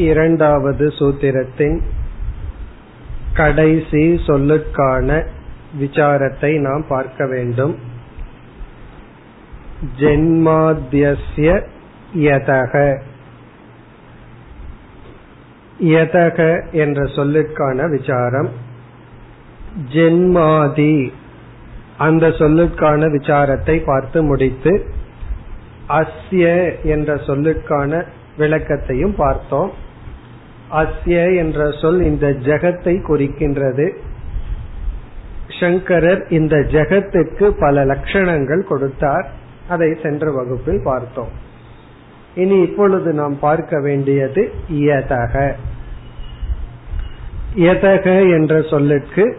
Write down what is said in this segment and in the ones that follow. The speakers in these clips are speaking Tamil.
இரண்டாவது சூத்திரத்தின் கடைசி சொல்லுக்கான விசாரத்தை நாம் பார்க்க வேண்டும். ஜென்மாத்தியஸ்ய யதக. யதக என்ற சொல்லுக்கான விசாரம். ஜென்மாதி. அந்த சொல்லுக்கான விசாரத்தை பார்த்து முடித்து அஸ்ய என்ற சொல்லுக்கான விளக்கத்தையும் பார்த்தோம். அஸ்ய என்ற சொல் இந்த ஜெகத்தை குறிக்கின்றது. சங்கரர் இந்த ஜெகத்துக்கு பல லட்சணங்கள் கொடுத்தார். அதை சென்ற வகுப்பில் பார்த்தோம். இனி இப்பொழுது நாம் பார்க்க வேண்டியது இயதக யதக என்ற சொல்லுக்கு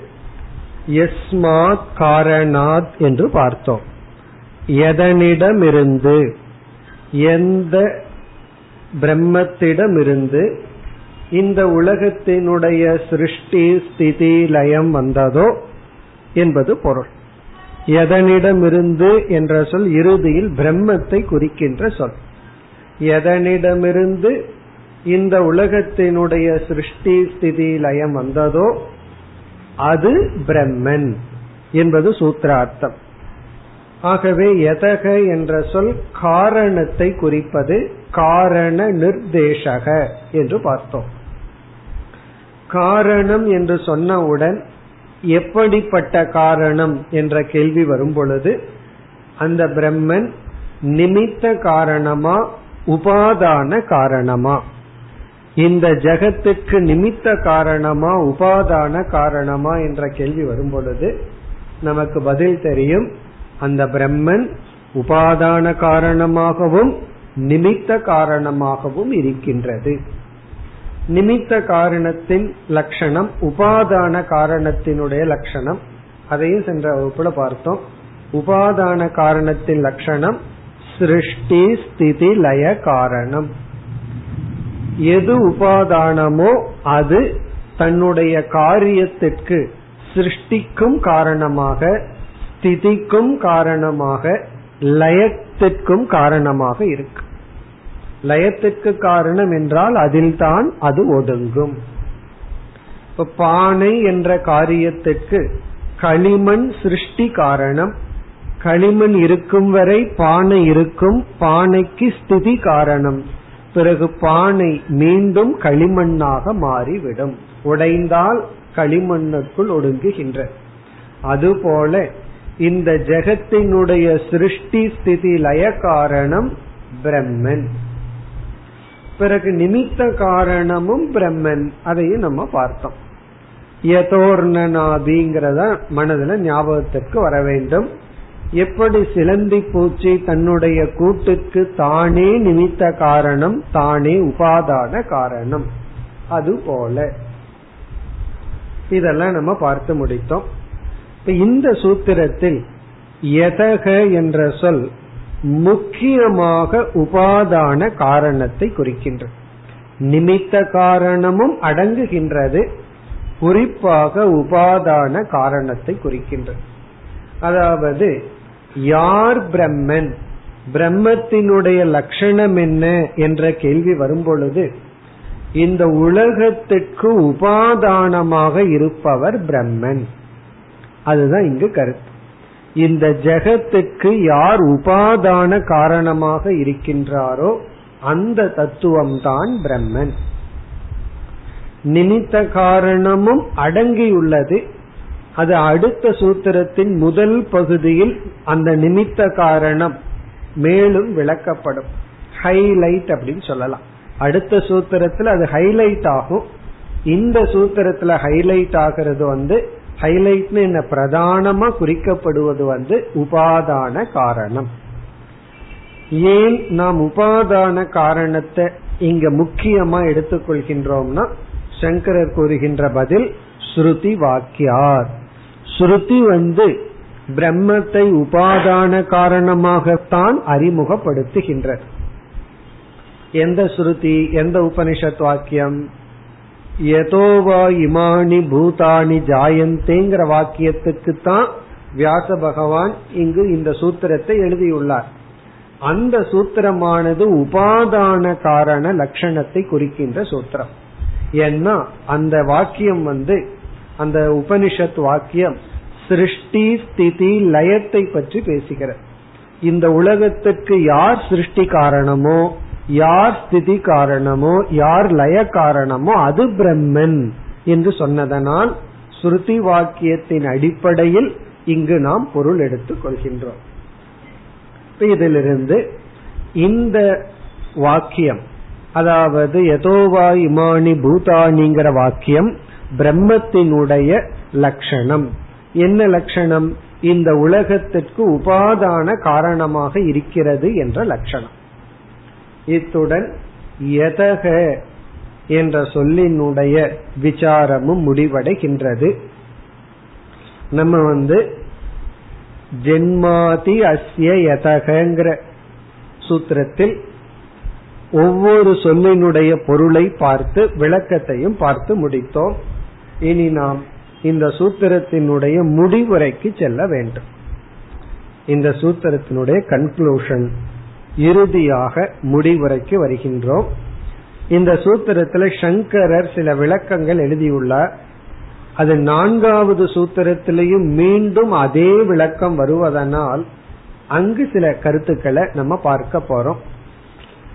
எஸ்மாத் காரணாத் என்று பார்த்தோம். எதனிடமிருந்து எந்த பிரம்மத்திடமிருந்து இந்த உலகத்தினுடைய சிருஷ்டி ஸ்திதி லயம் வந்ததோ என்பது பொருள். எதனிடமிருந்து என்ற சொல் இறுதியில் பிரம்மத்தை குறிக்கின்ற சொல். எதனிடமிருந்து இந்த உலகத்தினுடைய சிருஷ்டி ஸ்திதி லயம் வந்ததோ அது பிரம்மன் என்பது சூத்திரார்த்தம். ஆகவே எதக என்ற சொல் காரணத்தை குறிப்பது காரண நிர்தேசக என்று பார்த்தோம். காரணம் என்று சொன்னவுடன் எப்படிப்பட்ட காரணம் என்ற கேள்வி வரும் பொழுது அந்த பிரம்மன் நிமித்த காரணமா உபாதான காரணமா? இந்த ஜெகத்துக்கு நிமித்த காரணமா உபாதான காரணமா என்ற கேள்வி வரும் பொழுது நமக்கு பதில் தெரியும் அந்த பிரம்மன் உபாதான காரணமாகவும் நிமித்த காரணமாகவும் இருக்கின்றது. நிமித்த காரணத்தின் லட்சணம் உபாதான காரணத்தினுடைய லட்சணம். அதையும் சென்ற வகுப்புல பார்த்தோம். உபாதான காரணத்தின் லட்சணம் சிருஷ்டி ஸ்திதி லய காரணம். எது உபாதானமோ அது தன்னுடைய காரியத்திற்கு சிருஷ்டிக்கும் காரணமாக ஸ்திதிக்கும் காரணமாக லயத்திற்கும் காரணமாக இருக்கு. லயத்துக்கு காரணம் என்றால் அதில்தான் அது ஒடுங்கும். இப்ப பானை என்ற காரியத்துக்கு களிமண் சிருஷ்டி காரணம். களிமண் இருக்கும் வரை பானை இருக்கும் பானைக்கு ஸ்திதி காரணம். பிறகு பானை மீண்டும் களிமண்ணாக மாறிவிடும். உடைந்தால் களிமண்ணுக்குள் ஒடுங்குகின்ற. அதுபோல இந்த ஜெகத்தினுடைய சிருஷ்டி ஸ்திதி லய காரணம் பிரம்மன். பிறகு நிமித்த காரணமும் பிரம்மன். அதையும் நம்ம பார்த்தோம். யதோர்ணனாதிங்கிறத மனதுல ஞாபகத்திற்கு வர வேண்டும். எப்படி சிலந்தி பூச்சி தன்னுடைய கூட்டுக்கு தானே நிமித்த காரணம் தானே உபாதான காரணம். அது போல. இதெல்லாம் நம்ம பார்த்து முடித்தோம். இப்ப இந்த சூத்திரத்தில் எதக என்ற சொல் முக்கியமாக உபாதான காரணத்தை குறிக்கின்றது நிமித்த காரணமும் அடங்குகின்றது. குறிப்பாக உபாதான காரணத்தை குறிக்கின்றது அதாவது யார் பிரம்மன்? பிரம்மத்தினுடைய லட்சணம் என்ன என்ற கேள்வி வரும்பொழுது இந்த உலகத்திற்கு உபாதானமாக இருப்பவர் பிரம்மன். அதுதான் இங்கு கருத்து. இந்த ஜெகத்துக்கு யார் உபாதான காரணமாக இருக்கின்றாரோ அந்த தத்துவம்தான் பிரம்மன். நிமித்த காரணமும் அடங்கியுள்ளது. அது அடுத்த சூத்திரத்தின் முதல் பகுதியில் அந்த நிமித்த காரணம் மேலும் விளக்கப்படும். ஹைலைட் அப்படின்னு சொல்லலாம். அடுத்த சூத்திரத்தில் அது ஹைலைட் ஆகும். இந்த சூத்திரத்துல ஹைலைட் ஆகிறது வந்து ஹைலைட்னு என்ன பிரதானமா குறிக்கப்படுவது வந்து உபாதான காரணம். ஏன் நாம் உபாதான காரணத்தை இங்க முக்கியமா எடுத்துக்கொள்கின்றோம்னா சங்கரர் கூறுகின்ற பதில் ஸ்ருதி வாக்கியார். ஸ்ருதி வந்து பிரம்மத்தை உபாதான காரணமாகத்தான் அறிமுகப்படுத்துகின்றது. எந்த ஸ்ருதி எந்த உபனிஷத் வாக்கியம்? எதோவா இமானி பூதானி ஜாயந்தேங்கிற வாக்கியத்துக்கு தான் வியாச பகவான் இங்கு இந்த சூத்திரத்தை எழுதியுள்ளார். அந்த சூத்திரமானது உபாதான காரண லட்சணத்தை குறிக்கின்ற சூத்திரம். ஏன்னா அந்த வாக்கியம் வந்து அந்த உபனிஷத் வாக்கியம் சிருஷ்டி ஸ்திதி லயத்தை பற்றி பேசுகிறது. இந்த உலகத்துக்கு யார் சிருஷ்டி காரணமோ யார் ஸ்திதி காரணமோ யார் லய காரணமோ அது பிரம்மன் என்று சொன்னதனால் ஸ்ருதி வாக்கியத்தின் அடிப்படையில் இங்கு நாம் பொருள் எடுத்துக் கொள்கின்றோம். இதிலிருந்து இந்த வாக்கியம் அதாவது எதோவா இமானி பூதானிங்கிற வாக்கியம் பிரம்மத்தினுடைய லட்சணம். என்ன லட்சணம்? இந்த உலகத்திற்கு உபாதான காரணமாக இருக்கிறது என்ற லட்சணம். இத்துடன் எதக என்ற சொல்லினுடைய விசாரமும் முடிவடைகின்றது. நம்ம வந்து ஜென்மாதி அஸ்ய யதகங்கிற சூத்திரத்தில் ஒவ்வொரு சொல்லினுடைய பொருளை பார்த்து விளக்கத்தையும் பார்த்து முடித்தோம். இனி நாம் இந்த சூத்திரத்தினுடைய முடிவுரைக்கு செல்ல வேண்டும். இந்த சூத்திரத்தினுடைய கன்க்ளூஷன் இறுதியாக முடிவுரைக்கு வருகின்றோம். இந்த சூத்திரத்துல சங்கரர் சில விளக்கங்கள் எழுதியுள்ளார். அது நான்காவது சூத்திரத்திலையும் மீண்டும் அதே விளக்கம் வருவதனால் அங்கு சில கருத்துக்களை நம்ம பார்க்க போறோம்.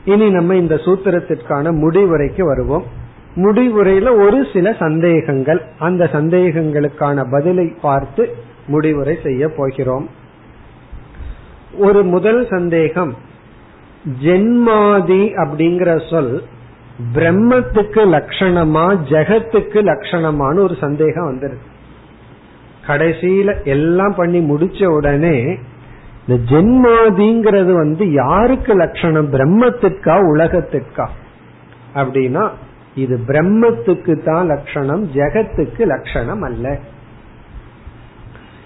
இனி நம்ம இந்த சூத்திரத்திற்கான முடிவுரைக்கு வருவோம். முடிவுரையில ஒரு சில சந்தேகங்கள். அந்த சந்தேகங்களுக்கான பதிலை பார்த்து முடிவுரை செய்ய போகிறோம். ஒரு முதல் சந்தேகம். ஜென்மாதி அப்படிங்கிற சொல் பிரம்மத்துக்கு லட்சணமா ஜெகத்துக்கு லட்சணமானு ஒரு சந்தேகம் வந்துருது. கடைசியில எல்லாம் பண்ணி முடிச்ச உடனே இந்த ஜென்மாதிங்கிறது வந்து யாருக்கு லட்சணம்? பிரம்மத்துக்கா உலகத்துக்கா? அப்படின்னா இது பிரம்மத்துக்கு தான் லட்சணம் ஜெகத்துக்கு லட்சணம் அல்ல.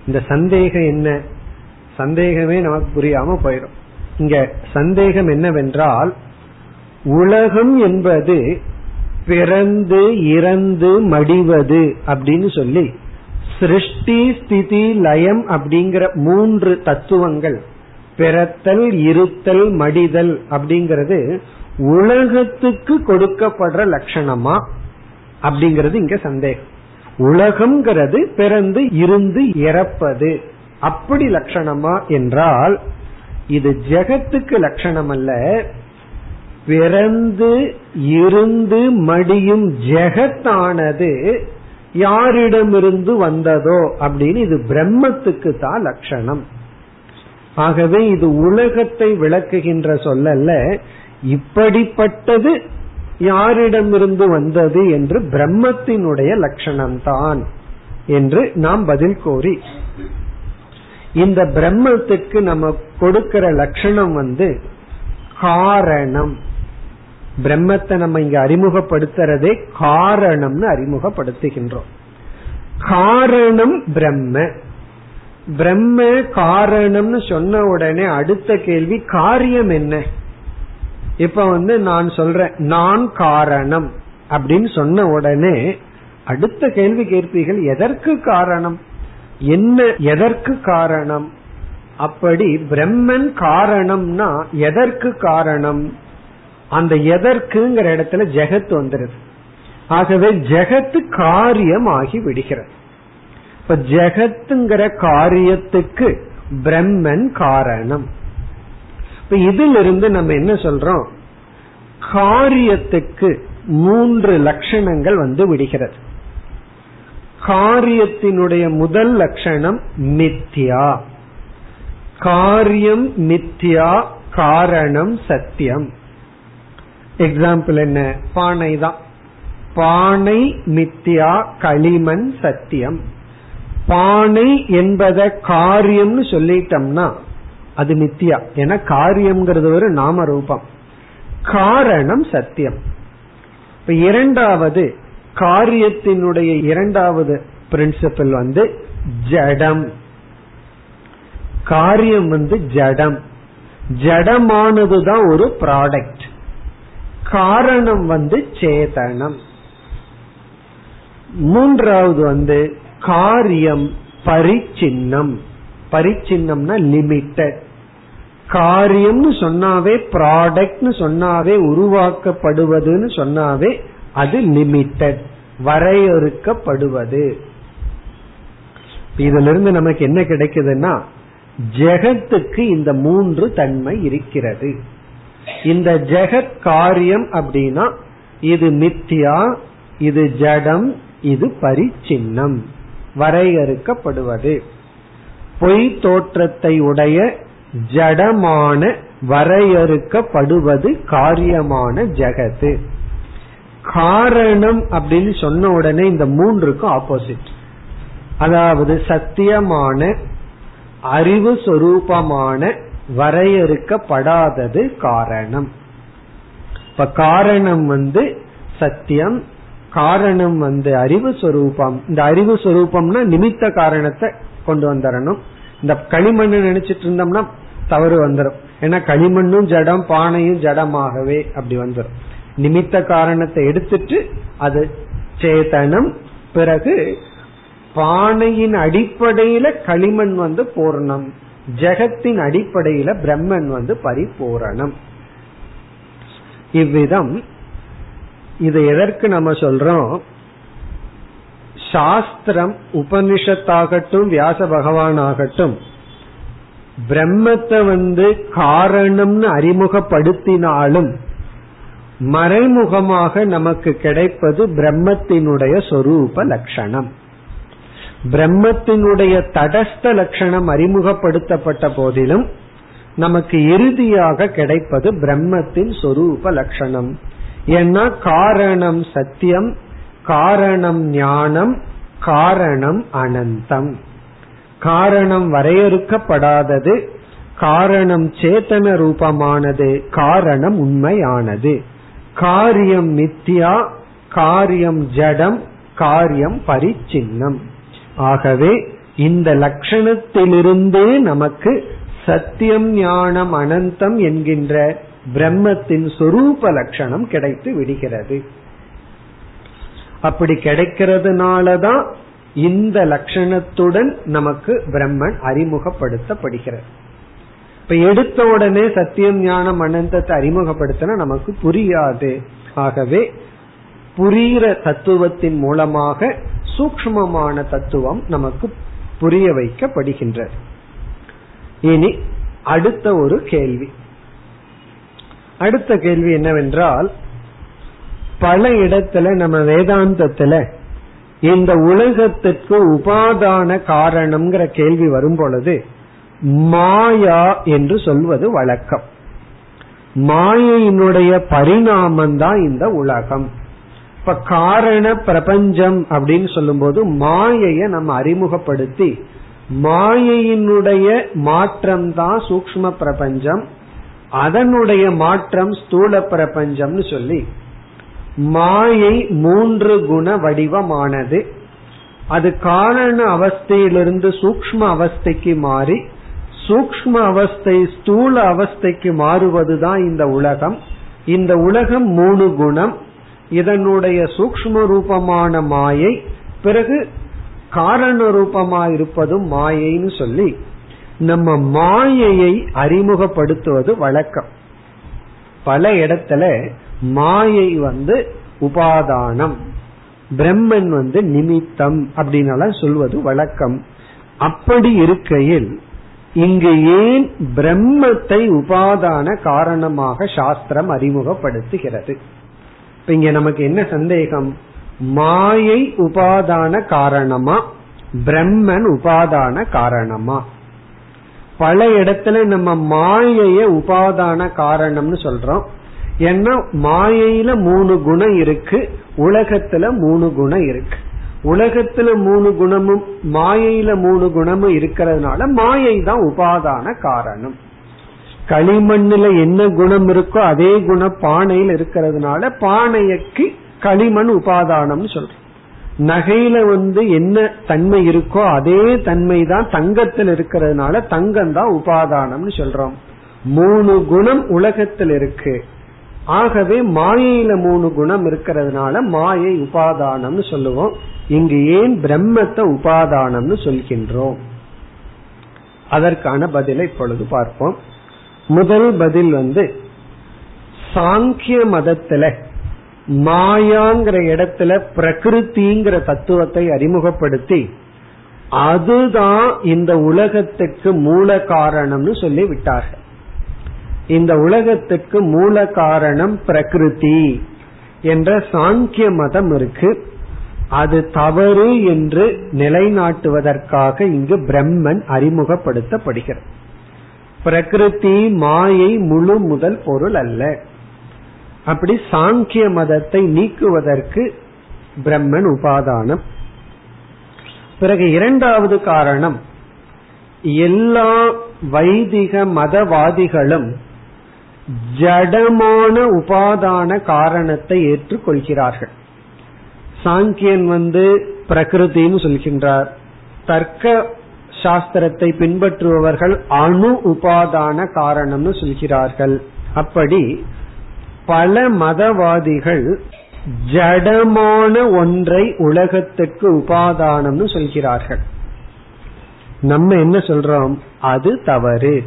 இந்த சந்தேகம் என்ன? சந்தேகமே நமக்கு புரியாம போயிடும் இங்க சந்தேகம் என்னவென்றால் உலகம் என்பது பிறந்து இறந்து மடிவது அப்படின்னு சொல்லி சிருஷ்டி ஸ்திதி லயம் அப்படிங்கிற மூன்று தத்துவங்கள் பிறத்தல் இருத்தல் மடிதல் அப்படிங்கிறது உலகத்துக்கு கொடுக்கப்படுற லட்சணமா அப்படிங்கிறது இங்க சந்தேகம். உலகம்ங்கிறது பிறந்து இருந்து இறப்பது. அப்படி லட்சணமா என்றால் இது ஜெகத்துக்கு லட்சணம் அல்ல பிறந்து இருந்து மடியும் ஜெகத்தானது யாரிடமிருந்து வந்ததோ அப்படின்னு இது பிரம்மத்துக்கு தான் லட்சணம். ஆகவே இது உலகத்தை விளக்குகின்ற சொல்லல்ல. இப்படிப்பட்டது யாரிடமிருந்து வந்தது என்று பிரம்மத்தினுடைய லட்சணம்தான் என்று நாம் பதில் கோரி இந்த பிரம்மத்துக்கு நம்ம கொடுக்கிற லட்சணம் வந்து காரணம். பிரம்மத்தை நம்ம இங்க அறிமுகப்படுத்துறதே காரணம்னு அறிமுகப்படுத்துகின்றோம். காரணம் பிரம்ம. பிரம்ம காரணம்னு சொன்ன உடனே அடுத்த கேள்வி காரியம் என்ன? இப்ப வந்து நான் சொல்றேன் நான் காரணம் அப்படின்னு சொன்ன உடனே அடுத்த கேள்வி கேட்பீர்கள் எதற்கு காரணம்? என்ன எதற்கு காரணம்? அப்படி பிரம்மன் காரணம்னா எதற்கு காரணம்? அந்த எதற்குங்கிற இடத்துல ஜெகத் வந்துருது. ஆகவே ஜெகத்து காரியம் ஆகி விடுகிறது. இப்ப ஜெகத்துங்கிற காரியத்துக்கு பிரம்மன் காரணம். இப்ப இதிலிருந்து நம்ம என்ன சொல்றோம்? காரியத்துக்கு மூன்று லட்சணங்கள் வந்து விடுகிறது. காரியத்தினுடைய முதல் லட்சணம் மித்யா. காரியம் மித்யா காரணம் சத்தியம். எக்ஸாம்பிள் என்ன? பானை தான் பானை மித்யா களிமண் சத்தியம். பானை என்பத காரியம்னு சொல்லிட்டோம்னா அது மித்தியா ஏன்னா காரியம்ங்கிறது ஒரு நாம ரூபம் காரணம் சத்தியம். இப்ப இரண்டாவது காரியத்தினுடைய இரண்டாவது பிரின்சிபல் வந்து ஜடம். காரியம் வந்து ஜடம். ஜடமானதுதான் ஒரு ப்ராடக்ட் காரணம் வந்து சேதனம். மூன்றாவது வந்து காரியம் பரிச்சின்னம். பரிச்சின்னம்னா லிமிட்டட் காரியம்னு சொன்னாவே ப்ராடக்ட்னு சொன்னாவே உருவாக்கப்படுவதுன்னு சொன்னாவே அது லிமிட்டட் வரையறுக்கப்படுவது. இதிலிருந்து நமக்கு என்ன கிடைக்குதுன்னா ஜெகத்துக்கு இந்த மூன்று தன்மை இருக்கிறது. இந்த ஜெகத் காரியம் அப்படின்னா இது மித்தியா இது ஜடம் இது பரிச்சின்னம். வரையறுக்கப்படுவது. பொய் தோற்றத்தை உடைய ஜடமான வரையறுக்கப்படுவது காரியமான ஜெகத்து. காரணம் அப்படின்னு சொன்ன உடனே இந்த மூன்றுக்கும் ஆப்போசிட் அதாவது சத்தியமான அறிவு சொரூபமான வரையறுக்கப்படாதது காரணம். இப்ப காரணம் வந்து சத்தியம் காரணம் வந்து அறிவு சொரூபம். இந்த அறிவு சொரூபம்னா நிமித்த காரணத்தை கொண்டு வந்துடணும் இந்த களிமண் நினைச்சிட்டு இருந்தோம்னா தவறு வந்துடும் ஏன்னா களிமண்ணும் ஜடம் பானையும் ஜடமாகவே அப்படி வந்துடும் நிமித்த காரணத்தை எடுத்துட்டு அது சேதனம் பிறகு பானையின் அடிப்படையில களிமண் வந்து பூர்ணம் ஜெகத்தின் அடிப்படையில பிரம்மன் வந்து பரிபூரணம். இவ்விதம் இது எதற்கு நம்ம சொல்றோம்? சாஸ்திரம் உபனிஷத்தாகட்டும் வியாச பகவான் ஆகட்டும் பிரம்மத்தை வந்து காரணம்னு அறிமுகப்படுத்தினாலும் மறைமுகமாக நமக்கு கிடைப்பது பிரம்மத்தினுடைய சொரூப லட்சணம். பிரம்மத்தினுடைய தடஸ்த லட்சணம் அறிமுகப்படுத்தப்பட்ட போதிலும் நமக்கு இறுதியாக கிடைப்பது பிரம்மத்தின் சொரூப லட்சணம். ஏன்னா காரணம் சத்தியம் காரணம் ஞானம் காரணம் அனந்தம். காரணம் வரையறுக்கப்படாதது காரணம் சேத்தன ரூபமானது காரணம் உண்மையானது. காரியம் மித்தியா காரியம் ஜடம் காரியம் பரிச்சின்னம். ஆகவே இந்த லட்சணத்திலிருந்தே நமக்கு சத்தியம் ஞானம் அனந்தம் என்கின்ற பிரம்மத்தின் சொரூப லட்சணம் கிடைத்து விடுகிறது. அப்படி கிடைக்கிறதுனாலதான் இந்த லட்சணத்துடன் நமக்கு பிரம்மன் அறிமுகப்படுத்தப்படுகிறது இப்ப எடுத்த உடனே சத்தியம் ஞானம் அனந்தத்தை அறிமுகப்படுத்தினா நமக்கு புரியாது. ஆகவே புரிகிற தத்துவத்தின் மூலமாக சூக்மமான தத்துவம் நமக்கு புரிய வைக்கப்படுகின்றது. இனி அடுத்த ஒரு கேள்வி. அடுத்த கேள்வி என்னவென்றால் பல இடத்துல நம்ம வேதாந்தத்துல இந்த உலகத்திற்கு உபாதான காரணம்ங்கிற கேள்வி வரும் பொழுது மாயா என்று சொல்வது வழக்கம். மாயையினுடைய பரிணாமம் தான் இந்த உலகம். இப்ப காரண பிரபஞ்சம் அப்படின்னு சொல்லும்போது மாயைய நம்ம அறிமுகப்படுத்தி மாயையினுடைய மாற்றம் தான் சூக்ம பிரபஞ்சம் அதனுடைய மாற்றம் ஸ்தூல பிரபஞ்சம்னு சொல்லி மாயை மூன்று குண வடிவமானது. அது காரண அவஸ்தையிலிருந்து சூக்ம அவஸ்தைக்கு மாறி சூக்ம அவஸ்தை ஸ்தூல அவஸ்தைக்கு மாறுவதுதான் இந்த உலகம். இந்த உலகம் மூணு குணம். இதனுடைய சூக்ம ரூபமான மாயை பிறகு காரண ரூபமா இருப்பதும் மாயைன்னு சொல்லி நம்ம மாயையை அறிமுகப்படுத்துவது வழக்கம். பல இடத்துல மாயை வந்து உபாதானம் பிரம்மன் வந்து நிமித்தம் அப்படின்னால சொல்வது வழக்கம். அப்படி இருக்கையில் இங்கு ஏன் பிரம்மத்தை உபாதான காரணமாக சாஸ்திரம் அறிமுகப்படுத்துகிறது? இப்ப இங்க நமக்கு என்ன சந்தேகம்? மாயை உபாதான காரணமா? பிரம்மன் உபாதான காரணமா? பல இடத்துல நம்ம மாயைய உபாதான காரணம்னு சொல்றோம். ஏன்னா மாயையில மூணு குணம் இருக்கு உலகத்துல மூணு குணம் இருக்கு. உலகத்துல மூணு குணமும் மாயையில மூணு குணமும் இருக்கிறதுனால மாயை தான் உபாதான காரணம். களிமண்ணுல என்ன குணம் இருக்கோ அதே குணம் பானையில் இருக்கிறதுனால பானைக்கு களிமண் உபாதானம்னு சொல்றோம். நகையில வந்து என்ன தன்மை இருக்கோ அதே தன்மை தான் தங்கத்தில் இருக்கிறதுனால தங்கம் தான் உபாதானம்னு சொல்றோம். மூணு குணம் உலகத்தில் இருக்கு. ஆகவே மாயையில மூணு குணம் இருக்கிறதுனால மாயை உபாதானம்னு சொல்லுவோம். இங்கு ஏன் பிரம்மத்தை உபாதானம்னு சொல்கின்றோம்? அதற்கான பதிலை இப்பொழுது பார்ப்போம். முதல் பதில் வந்து சாங்கிய மதத்துல மாயாங்கிற இடத்துல பிரகிருதிங்கிற தத்துவத்தை அறிமுகப்படுத்தி அதுதான் இந்த உலகத்துக்கு மூல காரணம்னு சொல்லி விட்டார்கள். இந்த உலகத்துக்கு மூல காரணம் பிரகிருதி என்ற சாங்கிய மதம் இருக்கு. அது தவறு என்று நிலைநாட்டுவதற்காக இங்கு பிரம்மன் அறிமுகப்படுத்தப்படுகிறது பிரகிருதி மாயை முழு முதல் பொருள் அல்ல. அப்படி சாங்கிய மதத்தை நீக்குவதற்கு பிரம்மன் உபாதானம். பிறகு இரண்டாவது காரணம் எல்லா வைதிக மதவாதிகளும் ஜடமான உபாதான காரணத்தை ஏற்றுக்கொள்கிறார்கள். சாங்கியன் வந்து பிரகிருத்தின்னு சொல்கின்றார். தர்க்க சாஸ்திரத்தை பின்பற்றுபவர்கள் அணு உபாதான காரணம்னு சொல்கிறார்கள். அப்படி பல மதவாதிகள் ஜடமான ஒன்றை உலகத்துக்கு உபாதானம்னு சொல்கிறார்கள். நம்ம என்ன சொல்றோம்? அது தவறு.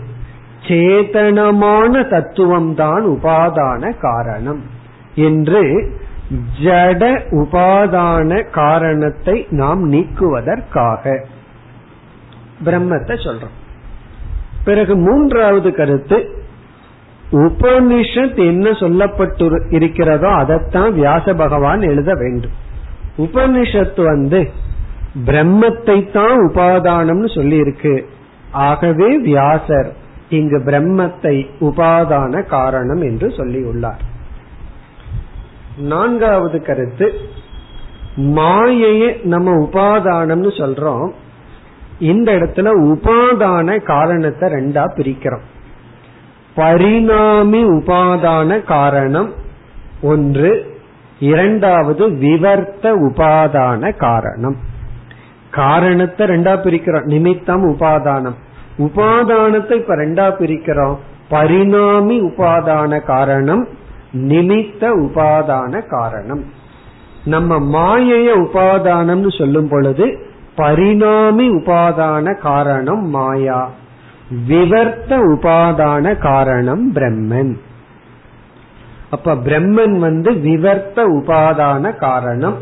சேதனமான தத்துவம் தான் உபாதான காரணம் என்று ஜட உபாதான காரணத்தை நாம் நீக்குவதற்காக பிரம்மத்தை சொல்றோம். பிறகு மூன்றாவது கருத்து உபனிஷத் என்ன சொல்லப்பட்டு இருக்கிறதோ அதைத்தான் வியாச பகவான் எழுத வேண்டும். உபனிஷத்து வந்து பிரம்மத்தை தான் உபாதானம்னு சொல்லி இருக்கு ஆகவே வியாசர் இங்கு பிரம்மத்தை உபாதான காரணம் என்று சொல்லியுள்ளார். நான்காவது கருத்து மாயையே நம்ம உபாதானம்னு சொல்றோம். இந்த இடத்துல உபாதான காரணத்தை ரெண்டா பிரிக்கிறோம். பரிணாமி உபாதான காரணம் ஒன்று இரண்டாவது விவர்த்த உபாதான காரணம். காரணத்தை ரெண்டா பிரிக்கிறோம் நிமித்தம் உபாதானம். உபாதானத்தை இப்ப ரெண்டா பிரிக்கிறோம். பரிணாமி உபாதான காரணம் நிமித்த உபாதான காரணம். நம்ம மாயைய உபாதானம்னு சொல்லும் பொழுது பரிணாமி உபாதான காரணம் மாயா. விவர்த்த உபாதான காரணம் பிரம்மன். அப்ப பிரம்மன் வந்து விவர்த்த உபாதான காரணம்.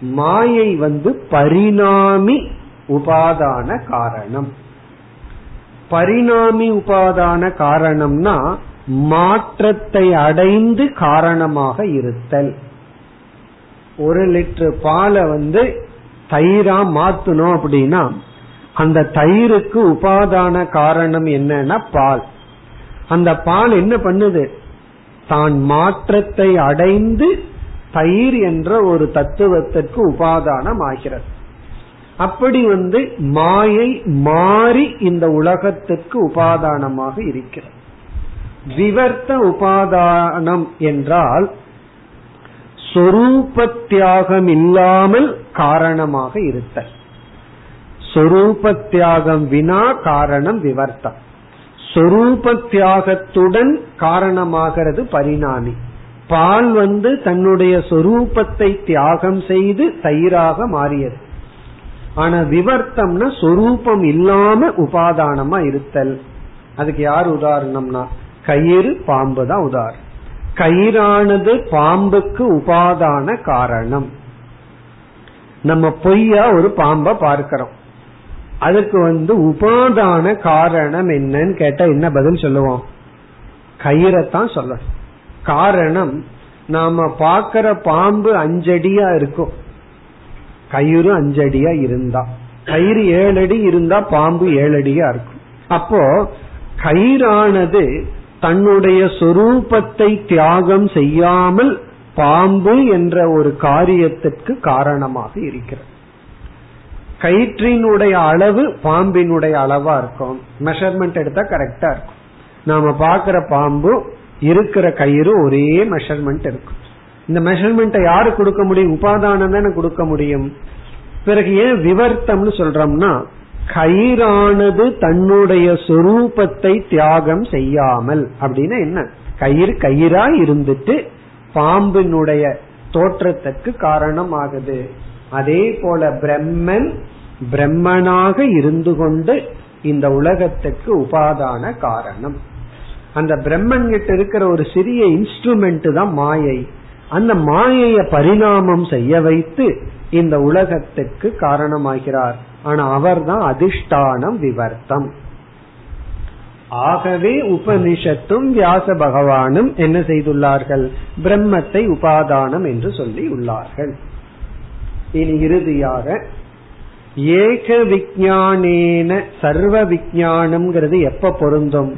மாயை வந்து பரிணாமி உபாதான காரணம். பரிணாமி உபாதான காரணம்னா மாற்றத்தை அடைந்து காரணமாக இருத்தல். ஒரு லிட்டர் பாலை வந்து தயிரா மாத்தணும் அப்படின்னா அந்த தயிருக்கு உபாதான காரணம் என்னன்னா பால். அந்த பால் என்ன பண்ணுது? தான் மாற்றத்தை அடைந்து தயிர் என்ற ஒரு தத்துவத்திற்கு உபாதானம் ஆகிறது அப்படி வந்து மாயை மாறி இந்த உலகத்துக்கு உபாதானமாக இருக்கிறது. விவர்த்த உபாதானம் என்றால் சொரூபத்தியாகம் இல்லாமல் காரணமாக இருத்தல். சொரூபத்தியாகம் வினா காரணம் விவர்த்தம். சொரூப தியாகத்துடன் காரணமாகிறது பரிணாமி. பால் வந்து தன்னுடைய சொரூபத்தை தியாகம் செய்து தயிராக மாறியது. ஆனா விவர்த்தம்னா சொரூபம் இல்லாம உபாதானமா இருத்தல். அதுக்கு யார் உதாரணம்னா? கயிறு பாம்பு தான் உதாரணம். கயிறானது பாம்புக்கு உபாதான காரணம். நம்ம பொய்யா ஒரு பாம்பை பார்க்கிறோம். அதுக்கு வந்து உபாதான காரணம் என்னன்னு கேட்டா என்ன பதில் சொல்லுவோம்? கயிறத்தான் சொல்ல காரணம் நாம பாக்கிற பாம்பு அஞ்சடியா இருக்கும். கயிறு அஞ்சடியா இருந்தா. கயிறு ஏழடி இருந்தா பாம்பு ஏழடியா இருக்கும். அப்போ கயிறானது தன்னுடைய சொரூபத்தை தியாகம் செய்யாமல் பாம்பு என்ற ஒரு காரியத்திற்கு காரணமாக இருக்கிறது. கயிற்றினுடைய அளவு பாம்பினுடைய அளவா இருக்கும். மெஷர்மெண்ட் எடுத்தா கரெக்டா இருக்கும். நாம பாக்குற பாம்பு இருக்கிற கயிறு ஒரே மெஷர்மெண்ட் இருக்கும் இந்த மெஷர்மெண்ட்டை யாரு கொடுக்க முடியும்? உபாதானம் தானே கொடுக்க முடியும். பிறகு ஏன் விவர்த்தம்னு சொல்றோம்னா கயிறானது தன்னுடைய சொரூபத்தை தியாகம் செய்யாமல் அப்படின்னு என்ன? கயிறு கயிறா இருந்துட்டு பாம்பினுடைய தோற்றத்துக்கு காரணம் ஆகுது அதே போல பிரம்மன் பிரம்மனாக இருந்து கொண்டு இந்த உலகத்துக்கு உபாதான காரணம். அந்த பிரம்மன் கிட்ட இருக்கிற ஒரு சிறிய இன்ஸ்ட்ருமெண்ட் தான் மாயை. அந்த மாயைய பரிணாமம் செய்ய வைத்து இந்த உலகத்துக்கு காரணமாகிறார். ஆனா அவர் தான் அதிஷ்டானம் விவர்த்தம். ஆகவே உபனிஷத்தும் வியாச பகவானும் என்ன செய்துள்ளார்கள்? பிரம்மத்தை உபாதானம் என்று சொல்லி உள்ளார்கள். இனி இறுதியாக ஏக விஜானேன சர்வ விஜானம்ங்கிறது எப்ப பொருந்தும்?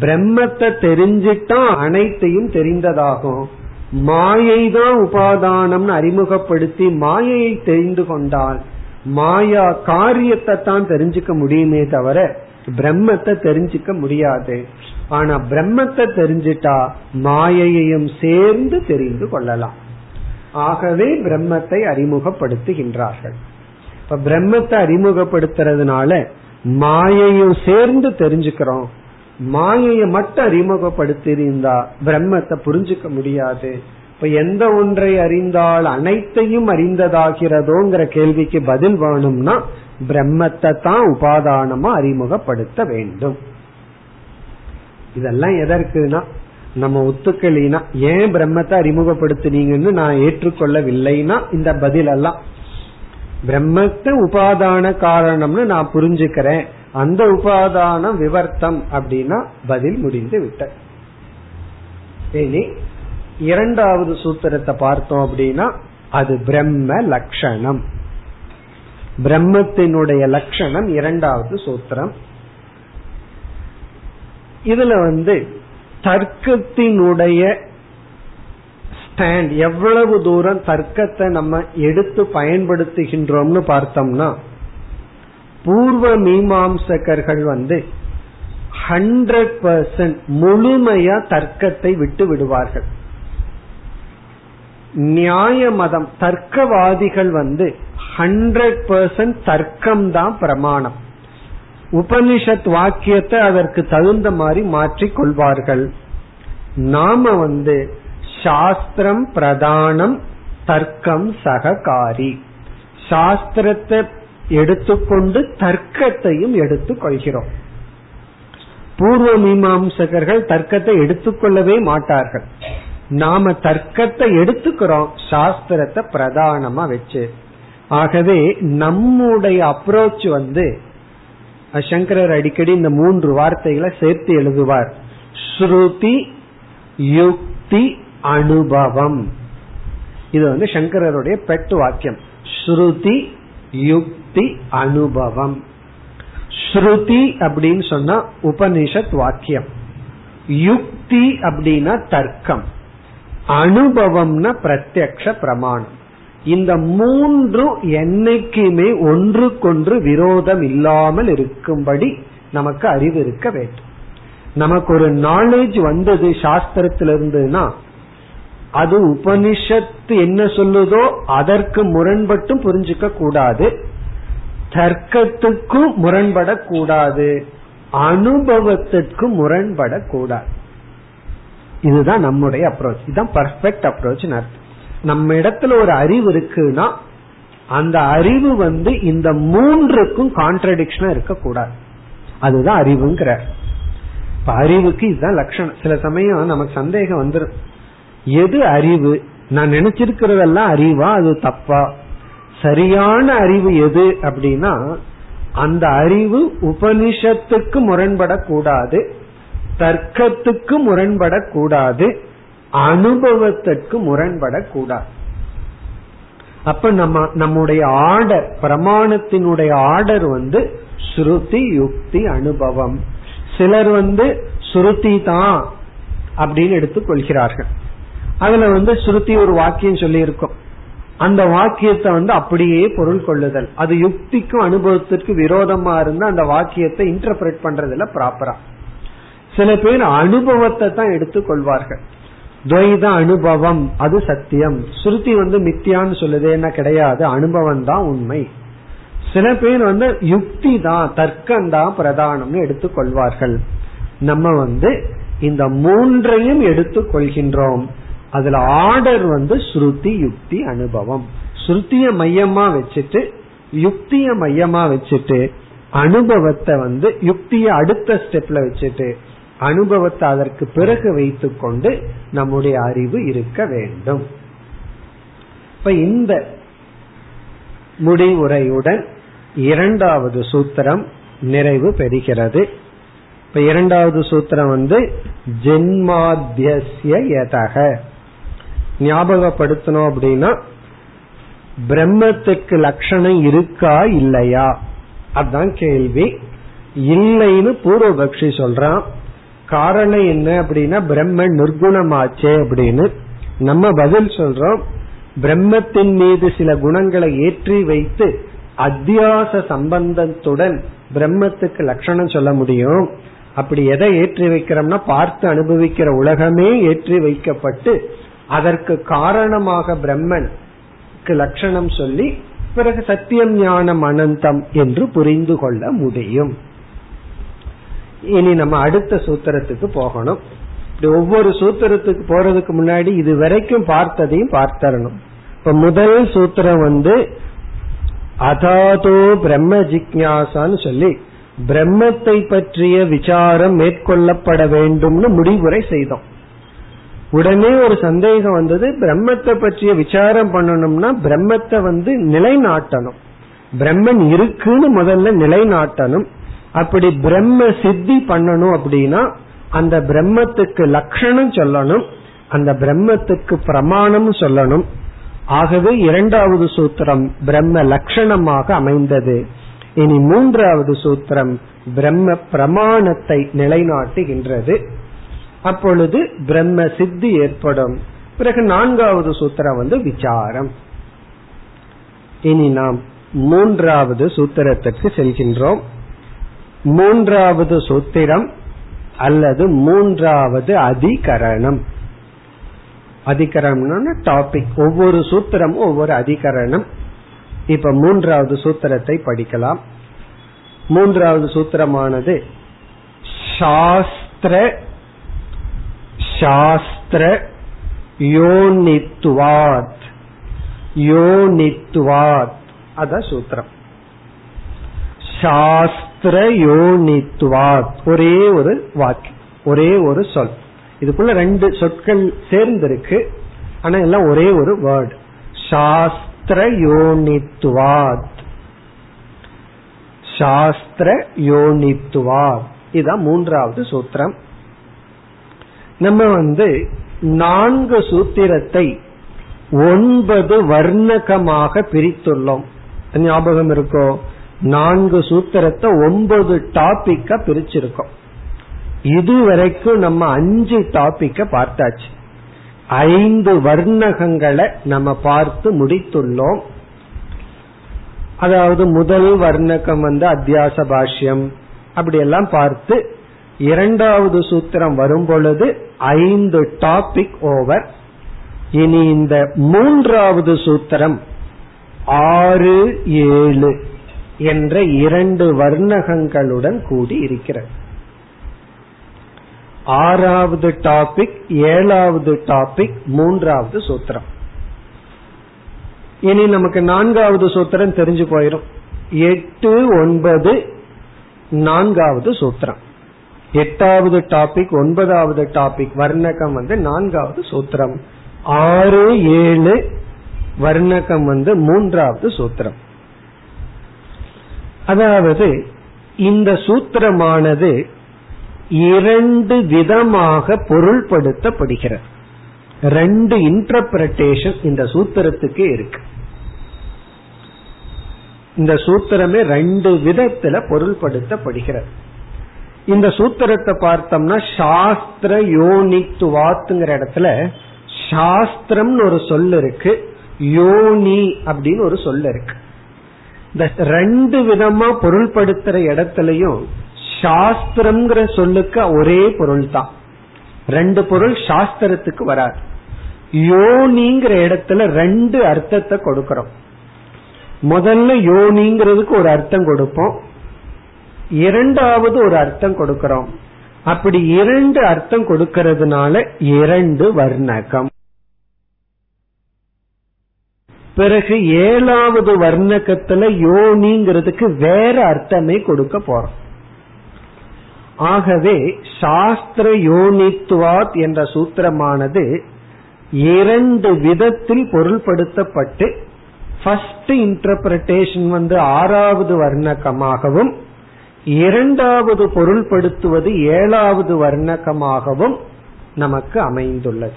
பிரம்மத்தை தெரிஞ்சிட்டா அனைத்தையும் தெரிந்ததாகும். மாயை தான் உபாதானம்னு அறிமுகப்படுத்தி மாயையை தெரிந்து கொண்டால் மாயா காரியத்தை தான் தெரிஞ்சுக்க முடியுமே தவிர பிரம்மத்தை தெரிஞ்சுக்க முடியாது. ஆனா பிரம்மத்தை தெரிஞ்சிட்டா மாயையையும் சேர்ந்து தெரிந்து கொள்ளலாம். ஆகவே பிரம்மத்தை அறிமுகப்படுத்துகின்றார்கள். இப்ப பிரம்மத்தை அறிமுகப்படுத்துறதுனால மாயையும் சேர்ந்து தெரிஞ்சுக்கிறோம். மாயையை மட்டும் அறிமுகப்படுத்தியிருந்தா பிரம்மத்தை புரிஞ்சுக்க முடியாது. இப்ப எந்த ஒன்றை அறிந்தால் அனைத்தையும் அறிந்ததாகிறதோங்கிற கேள்விக்கு பதில் வேணும்னா பிரம்மத்தை தான் உபாதானமா அறிமுகப்படுத்த வேண்டும். இதெல்லாம் எதற்குனா நம்ம ஒத்துக்கலினா ஏன் பிரம்மத்தை அறிமுகப்படுத்தினீங்கன்னு நான் ஏற்றுக்கொள்ளவில்லைன்னா இந்த பதில் எல்லாம் பிரம்மத்தை உபாதான காரணம்னு நான் புரிஞ்சுக்கிறேன். அந்த உபாதானம் விவர்த்தம் அப்படின்னா பதில் முடிந்து விட்ட இனி இரண்டாவது சூத்திரத்தை பார்த்தோம் அப்படின்னா அது பிரம்ம லட்சணம். பிரம்மத்தினுடைய லட்சணம் இரண்டாவது சூத்திரம். இதுல வந்து தர்க்கத்தினுடைய ஸ்டாண்ட் எவ்வளவு தூரம் தர்க்கத்தை நம்ம எடுத்து பயன்படுத்துகின்றோம்னு பார்த்தோம்னா பூர்வ மீமாம்சகர்கள் வந்து ஹண்ட்ரட் பர்சன்ட் முழுமையா தர்க்கத்தை விட்டு விடுவார்கள். நியாய மதம் தர்க்கவாதிகள் வந்து ஹண்ட்ரட் பர்சன்ட் தர்க்கம் தான் பிரமாணம். உபனிஷத் வாக்கியத்தை அதற்கு தகுந்த மாதிரி மாற்றிக் கொள்வார்கள். நாம வந்து சாஸ்திரம் பிரதானம் தர்க்கம் சககாரி. சாஸ்திரத்தை எடுத்துக்கொண்டு தர்க்கத்தையும் எடுத்துக் கொள்கிறோம். பூர்வ மீமாம்சகர்கள் தர்க்கத்தை எடுத்துக்கொள்ளவே மாட்டார்கள். நாம தர்க்கத்தை எடுத்துக்கிறோம் சாஸ்திரத்தை பிரதானமா வச்சு. ஆகவே நம்முடைய அப்ரோச் வந்து சங்கரர் அடிக்கடி இந்த மூன்று வார்த்தைகளை சேர்த்து எழுதுவார். ஸ்ருதி யுக்தி அனுபவம். இது வந்து சங்கரருடைய பெட்டு வாக்கியம். ஸ்ருதி யுக்தி அனுபவம். ஸ்ருதி அப்படின்னு சொன்னா உபனிஷத் வாக்கியம். யுக்தி அப்படின்னா தர்க்கம். அனுபவம்னா பிரத்யக்ஷ பிரமாணம். இந்த மூன்று என்னைக்குமே ஒன்றுக்கொன்று விரோதம் இல்லாமல் இருக்கும்படி நமக்கு அறிவு இருக்க வேண்டும். நமக்கு ஒரு நாலேஜ் வந்தது சாஸ்திரத்திலிருந்துனா அது உபனிஷத்து என்ன சொல்லுதோ அதற்கு முரண்பட்டும் புரிஞ்சுக்க கூடாது. தர்க்கத்துக்கும் முரண்படக்கூடாது அனுபவத்திற்கும் முரண்படக்கூடாது இதுதான் நம்முடைய அப்ரோச் இதுதான் பர்ஃபெக்ட் அப்ரோச் அர்த்தம். நம்ம இடத்துல ஒரு அறிவு இருக்குன்னா அந்த அறிவு வந்து இந்த மூன்றுக்கும் கான்ட்ரடிக்ஷனா இருக்கக்கூடாது. அதுதான் அறிவுங்கிற. இப்ப அறிவுக்கு இதுதான் லட்சணம். சில சமயம் நமக்கு சந்தேகம் வந்துடும் எது அறிவு? நான் நினைச்சிருக்கிறதெல்லாம் அறிவா? அது தப்பா? சரியான அறிவு எது அப்படின்னா அந்த அறிவு உபனிஷத்துக்கு முரண்படக்கூடாது தர்க்கத்துக்கு முரண்படக்கூடாது அனுபவத்திற்கு முரண்படக்கூடாது. அப்ப நம்ம நம்முடைய ஆர்டர் பிரமாணத்தினுடைய ஆர்டர் வந்து ஸ்ருதி யுக்தி அனுபவம். சிலர் வந்து ஸ்ருதி தான் அப்படின்னு எடுத்துக் கொள்கிறார்கள் அதுல வந்து ஸ்ருதி ஒரு வாக்கியம் சொல்லி இருக்கும் அந்த வாக்கியத்தை வந்து அப்படியே பொருள் கொள்ளுதல். அது யுக்திக்கும் அனுபவத்திற்கு விரோதமா இருந்தா அந்த வாக்கியத்தை இன்டர்பிரட் பண்றதுல ப்ராப்பரா சில பேர் அனுபவத்தை தான் எடுத்துக் கொள்வார்கள். துவைத அனுபவம் அது சத்தியம். ஸ்ருதி வந்து மித்தியான்னு சொல்லுது என்ன கிடையாது அனுபவம் தான் உண்மை. சில பேர் வந்து யுக்தி தான் தர்க்கம் தான் பிரதானம்னு எடுத்துக்கொள்வார்கள் நம்ம வந்து இந்த மூன்றையும் எடுத்துக் கொள்கின்றோம். அதுல ஆர்டர் வந்து ஸ்ருதி யுக்தி அனுபவம். ஸ்ருதிய மையமா வச்சுட்டு யுக்திய மையமா வச்சுட்டு அனுபவத்தை வந்து யுக்திய அடுத்த ஸ்டெப்ல வச்சுட்டு அனுபவத்தை அதற்கு பிறகு வைத்துக்கொண்டு நம்முடைய அறிவு இருக்க வேண்டும். இப்ப இந்த முடிவுரையுடன் இரண்டாவது சூத்திரம் நிறைவு பெறுகிறது. இப்ப இரண்டாவது சூத்திரம் வந்து ஜென்மாத்திய யதக ஞாபகப்படுத்தணும் அப்படின்னா பிரம்மத்துக்கு லட்சணம் இருக்கா இல்லையா? அதுதான் கேள்வி. இல்லைன்னு பூர்வபக்ஷி சொல்றான். காரணம் என்ன அப்படின்னா பிரம்மன் நிர்குணமாச்சே அப்படின்னு. நம்ம பதில் சொல்றோம். பிரம்மத்தின் மீது சில குணங்களை ஏற்றி வைத்து அத்தியாச சம்பந்தத்துடன் பிரம்மத்துக்கு லட்சணம் சொல்ல முடியும். அப்படி எதை ஏற்றி வைக்கிறோம்னா பார்த்து அனுபவிக்கிற உலகமே ஏற்றி வைக்கப்பட்டு அதற்கு காரணமாக பிரம்மனுக்கு லட்சணம் சொல்லி பிறகு சத்தியம் ஞானம் அனந்தம் என்று புரிந்து கொள்ள முடியும். இனி நம்ம அடுத்த சூத்திரத்துக்கு போகணும். ஒவ்வொரு சூத்திரத்துக்கு போறதுக்கு முன்னாடி இது வரைக்கும் பார்த்ததையும் பார்த்தரணும். இப்ப முதல் சூத்திரம் வந்து அதாதோ பிரம்ம ஜிக்யாசான்னு சொல்லி பிரம்மத்தை பற்றிய விசாரம் மேற்கொள்ளப்பட வேண்டும்னு முடிவுரை செய்தோம். உடனே ஒரு சந்தேகம் வந்தது பிரம்மத்தை பற்றிய விசாரம் பண்ணணும்னா பிரம்மத்தை வந்து நிலைநாட்டணும். பிரம்மன் இருக்குன்னு முதல்ல நிலைநாட்டணும். அப்படி பிரம்ம சித்தி பண்ணணும் அப்படின்னா அந்த பிரம்மத்துக்கு லட்சணம் சொல்லணும் அந்த பிரம்மத்துக்கு பிரமாணம் சொல்லணும். ஆகவே இரண்டாவது சூத்திரம் பிரம்ம லட்சணமாக அமைந்தது. இனி மூன்றாவது சூத்திரம் பிரம்ம பிரமாணத்தை நிலைநாட்டுகின்றது. அப்பொழுது பிரம்ம சித்தி ஏற்படும். பிறகு நான்காவது சூத்திரம் வந்து விசாரம். இனி நாம் மூன்றாவது சூத்திரத்திற்கு செல்கின்றோம். மூன்றாவது சூத்திரம் அல்லது மூன்றாவது அதிகரணம். அதிகரணம்னா டாபிக் ஒவ்வொரு சூத்திரமும் ஒவ்வொரு அதிகரணம். இப்ப மூன்றாவது சூத்திரத்தை படிக்கலாம். மூன்றாவது சூத்திரமானது சாஸ்திர சாஸ்திர யோனித்துவாத். யோனித்துவாத். அத சூத்திரம். சாஸ்திர யோனித்துவாத். ஒரே ஒரு வாக்கியம். ஒரே ஒரு சொல். இதுக்குள்ள ரெண்டு சொற்கள் சேர்ந்திருக்கு. ஆனா எல்லாம் ஒரே ஒரு வேர்டு சாஸ்திர யோனித்துவாத். சாஸ்திர யோனித்துவார் இதுதான் மூன்றாவது சூத்திரம். நம்ம வந்து நான்கு சூத்திரத்தை ஒன்பது வர்ணகமாக பிரித்துள்ளோம். ஞாபகம் இருக்கோ? நான்கு சூத்திரத்தை ஒன்பது டாபிக்கா பிரிச்சிருக்கோம். இதுவரைக்கும் நம்ம அஞ்சு டாபிக்க பார்த்தாச்சு. ஐந்து வர்ணகங்களை நம்ம பார்த்து முடித்துள்ளோம். அதாவது முதல் வர்ணகம் வந்து அத்தியாச பாஷ்யம். அப்படியெல்லாம் பார்த்து இரண்டாவது சூத்திரம் வரும் பொழுது ஐந்து டாபிக் ஓவர் இனி இந்த மூன்றாவது சூத்திரம் ஆறு ஏழு என்ற இரண்டு வர்ணகங்களுடன் கூடி இருக்கிறது. ஆறாவது டாபிக் ஏழாவது டாபிக் மூன்றாவது சூத்திரம். இனி நமக்கு நான்காவது சூத்திரம் தெரிஞ்சு போயிடும் எட்டு ஒன்பது நான்காவது சூத்திரம். எட்டாவது டாபிக் ஒன்பதாவது டாபிக் வர்ணகம் வந்து நான்காவது சூத்திரம். ஆறு ஏழு வர்ணகம் வந்து மூன்றாவது சூத்திரம். அதாவது இந்த சூத்திரமானது இரண்டு விதமாக பொருள்படுத்தப்படுகிறது. ரெண்டு இன்டர்பிரட்டேஷன் இந்த சூத்திரத்துக்கு இருக்கு. இந்த சூத்திரமே ரெண்டு விதத்துல பொருள்படுத்தப்படுகிறது. இந்த சூத்திரத்தை பார்த்தோம்னா சாஸ்திர யோனித்துவாத்துங்கிற இடத்துல சாஸ்திரம்னு ஒரு சொல் இருக்கு யோனி அப்படின்னு ஒரு சொல் இருக்கு. இந்த ரெண்டு விதமா பொருள்படுத்துற இடத்துலயும் சாஸ்திரம்ங்கிற சொல்லுக்கு ஒரே பொருள் தான் ரெண்டு பொருள் சாஸ்திரத்துக்கு வராது. யோனிங்கிற இடத்துல ரெண்டு அர்த்தத்தை கொடுக்கறோம். முதல்ல யோனிங்கிறதுக்கு ஒரு அர்த்தம் கொடுப்போம் இரண்டாவது ஒரு அர்த்தம் கொடுக்கிறோம். அப்படி இரண்டு அர்த்தம் கொடுக்கறதுனால இரண்டு வர்ணகம். பிறகு ஏழாவது வர்ணகத்துல யோனிங்கிறதுக்கு வேற அர்த்தமே கொடுக்க போறோம். ஆகவே சாஸ்திர யோனித்துவாத் என்ற சூத்திரமானது இரண்டு விதத்தில் பொருள்படுத்தப்பட்டு ஃபர்ஸ்ட் இன்டர்பிரேஷன் வந்து ஆறாவது வர்ணகமாகவும் இரண்டாவது பொருள்படுத்துவது ஏழாவது வர்ணகமாகவும் நமக்கு அமைந்துள்ளது.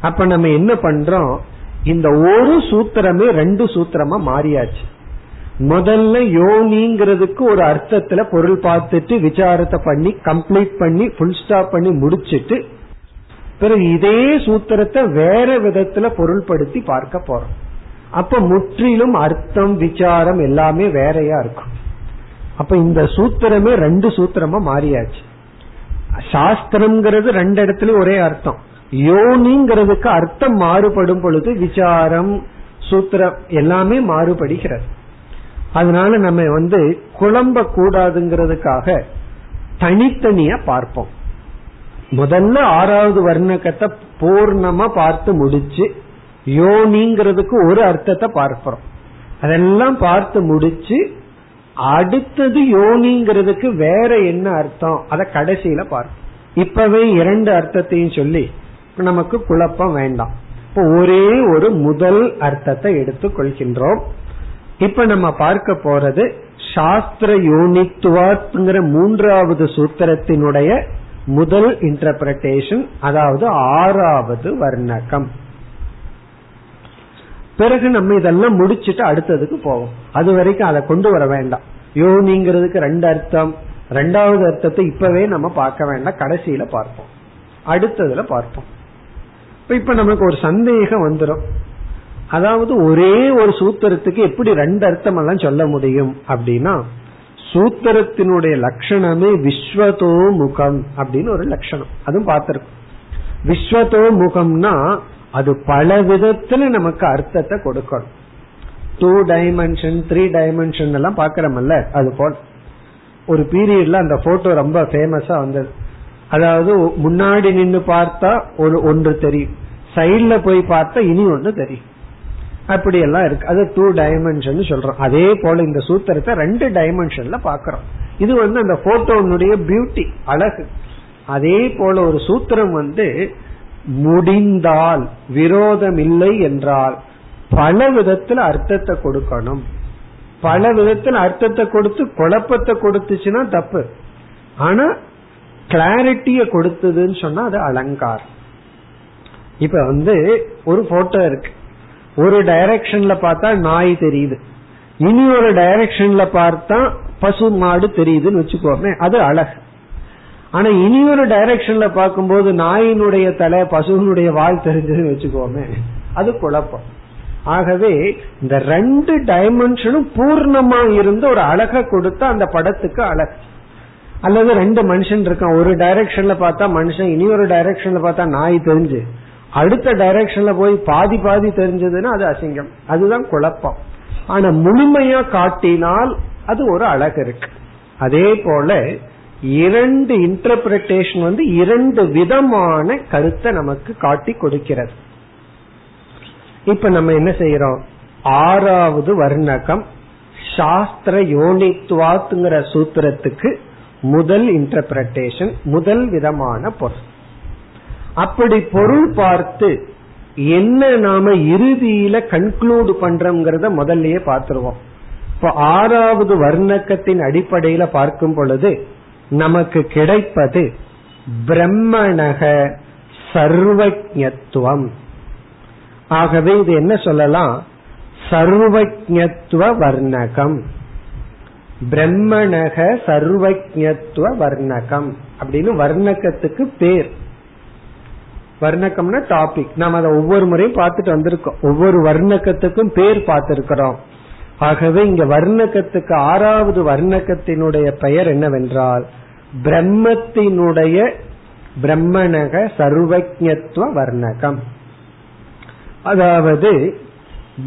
அப்ப நம்ம என்ன பண்றோம்? இந்த ஒரு சூத்திரமே ரெண்டு சூத்திரமா மாறியாச்சு. முதல்ல யோனிங்கிறதுக்கு ஒரு அர்த்தத்துல பொருள் பார்த்துட்டு விசாரத்தை பண்ணி கம்ப்ளீட் பண்ணி ஃபுல் ஸ்டாப் பண்ணி முடிச்சிட்டு பிறகு இதே சூத்திரத்தை வேற விதத்துல பொருள்படுத்தி பார்க்க போறோம். அப்ப முற்றிலும் அர்த்தம் விசாரம் எல்லாமே வேறையா இருக்கும். அப்ப இந்த சூத்திரமே ரெண்டு சூத்திரமா மாறியாச்சு. சாஸ்திரம்ங்கிறது ரெண்டு இடத்துலயும் ஒரே அர்த்தம். யோனிங்கிறதுக்கு அர்த்தம் மாறுபடும் பொழுது விசாரம் சூத்திரம் எல்லாமே மாறுபடுகிறது. அதனால நம்ம வந்து குழம்ப கூடாதுங்கிறதுக்காக தனித்தனியா பார்ப்போம். முதல்ல ஆறாவது வர்ணக்கத்தை பூர்ணமா பார்த்து முடிச்சு யோனிங்கிறதுக்கு ஒரு அர்த்தத்தை பார்க்கிறோம். அதெல்லாம் பார்த்து முடிச்சு அடுத்தது யோனிங்கிறதுக்கு வேற என்ன அர்த்தம்? அத கடைசியில பார்ப்போம் இப்பவே இரண்டு அர்த்தத்தையும் சொல்லி நமக்கு குழப்பம் வேண்டாம். இப்போ ஒரே ஒரு முதல் அர்த்தத்தை எடுத்துக் கொள்கின்றோம். இப்ப நம்ம பார்க்க போறது சாஸ்திர யோனித்துவாங்கிற மூன்றாவது சூத்திரத்தினுடைய முதல் இன்டர்பிரேஷன் அதாவது ஆறாவது வர்ணகம். பிறகு நம்ம இதெல்லாம் முடிச்சுட்டு அடுத்ததுக்கு போவோம். அது வரைக்கும் அதை கொண்டு வர வேண்டாம். யோனிங்கிறதுக்கு ரெண்டு அர்த்தம். ரெண்டாவது அர்த்தத்தை இப்பவே நம்ம பார்க்க வேண்டாம். கடைசியில பார்ப்போம். அடுத்ததுல பார்ப்போம். இப்ப நமக்கு ஒரு சந்தேகம் வந்துடும் அதாவது ஒரே ஒரு சூத்திரத்துக்கு எப்படி ரெண்டு அர்த்தம் எல்லாம் சொல்ல முடியும் அப்படின்னா சூத்திரத்தினுடைய லட்சணமே விஸ்வதோ முகம் அப்படின்னு ஒரு லட்சணம். அதுவும் பார்த்திருக்கும். விஸ்வதோ முகம்னா அது பல விதத்துல நமக்கு அர்த்தத்தை கொடுக்கணும். டூ டைமென்ஷன் த்ரீ டைமென்ஷன் எல்லாம் பாக்கிறோம்ல அது போல். ஒரு பீரியட்ல அந்த போட்டோ ரொம்ப ஃபேமஸா வந்தது. அதாவது முன்னாடி நின்று பார்த்தா ஒரு ஒன்று தெரியும். சைட்ல போய் பார்த்தா இனி ஒன்று தெரியும். அப்படி எல்லாம் இருக்கு. அது டூ டைமென்ஷன் சொல்றோம். அதே போல இந்த சூத்திரத்தை ரெண்டு டைமென்ஷன்ல பாக்கிறோம் இது வந்து அந்த போட்டோனுடைய பியூட்டி அழகு. அதே போல ஒரு சூத்திரம் வந்து முடிந்தால் விரோதம் இல்லை என்றால் பல விதத்தில் அர்த்தத்தை கொடுக்கணும். பல விதத்தில் அர்த்தத்தை கொடுத்து குழப்பத்தை கொடுத்துச்சுன்னா தப்பு. ஆனா கிளாரிட்டிய கொடுத்ததுன்னு சொன்னா அது அலங்காரம். இப்ப வந்து ஒரு போட்டோ இருக்கு. ஒரு டைரக்ஷன்ல பார்த்தா நாய் தெரியுது. இனி ஒரு டைரக்ஷன்ல பார்த்தா பசு மாடு தெரியுதுன்னு வச்சுக்கோமே அது அழகு. ஆனா இனி ஒரு டைரக்ஷன்ல பார்க்கும்போது நாயினுடைய தலை பசுனுடைய வால் தெரிஞ்சதுன்னு வச்சுக்கோமே அது குழப்பம். ஆகவே இந்த ரெண்டு டைமென்ஷனும் பூர்ணமா இருந்து ஒரு அழக கொடுத்தா அந்த படத்துக்கு அழகு அல்லது ரெண்டு மனுஷன் இருக்கான். ஒரு டைரக்ஷன்ல பார்த்தா மனுஷன் இனி ஒரு டைரக்ஷன்ல பார்த்தா நாய் தெரிஞ்சு. அடுத்த டைரக்ஷன்ல போய் பாதி பாதி தெரிஞ்சதுன்னா அது அசிங்கம். அதுதான் குழப்பம். ஆனா முழுமையா காட்டினால் அது ஒரு அழகு இருக்கு. அதே போல இரண்டு இன்டர்பிரேஷன் வந்து இரண்டு விதமான கருத்தை நமக்கு காட்டி கொடுக்கிறது. இப்ப நம்ம என்ன செய்யறோம்? ஆறாவது வர்ணகம் சாஸ்திர யோனித்வாத்துங்கிற சூத்திரத்துக்கு முதல் இன்டர்பிரேஷன் முதல் விதமான பொருள். அப்படி பொருள் பார்த்து என்ன நாம இறுதியில கன்க்ளூட் பண்றோம்ங்கிறத முதல்லயே பார்த்துருவோம். இப்ப ஆறாவது வர்ணக்கத்தின் அடிப்படையில பார்க்கும் பொழுது நமக்கு கிடைப்பது பிரம்மணக சர்வஜத்துவம் ஆகவே இது என்ன சொல்லலாம்? சர்வஜத்துவ வர்ணகம். பிரம்மணக சர்வஜத்துவ வர்ணகம் அப்படின்னு வர்ணகத்துக்கு பேர். வர்ணக்கம்னா டாபிக் நாம் அதை ஒவ்வொரு முறையும் பார்த்துட்டு வந்திருக்கோம். ஒவ்வொரு வர்ணக்கத்துக்கும் பேர் பார்த்திருக்கிறோம். ஆகவே இங்க வர்ணக்கத்துக்கு ஆறாவது வர்ணக்கத்தினுடைய பெயர் என்னவென்றால் பிரம்மத்தினுடைய பிரம்மணக சர்வஜத்துவ வர்ணகம். அதாவது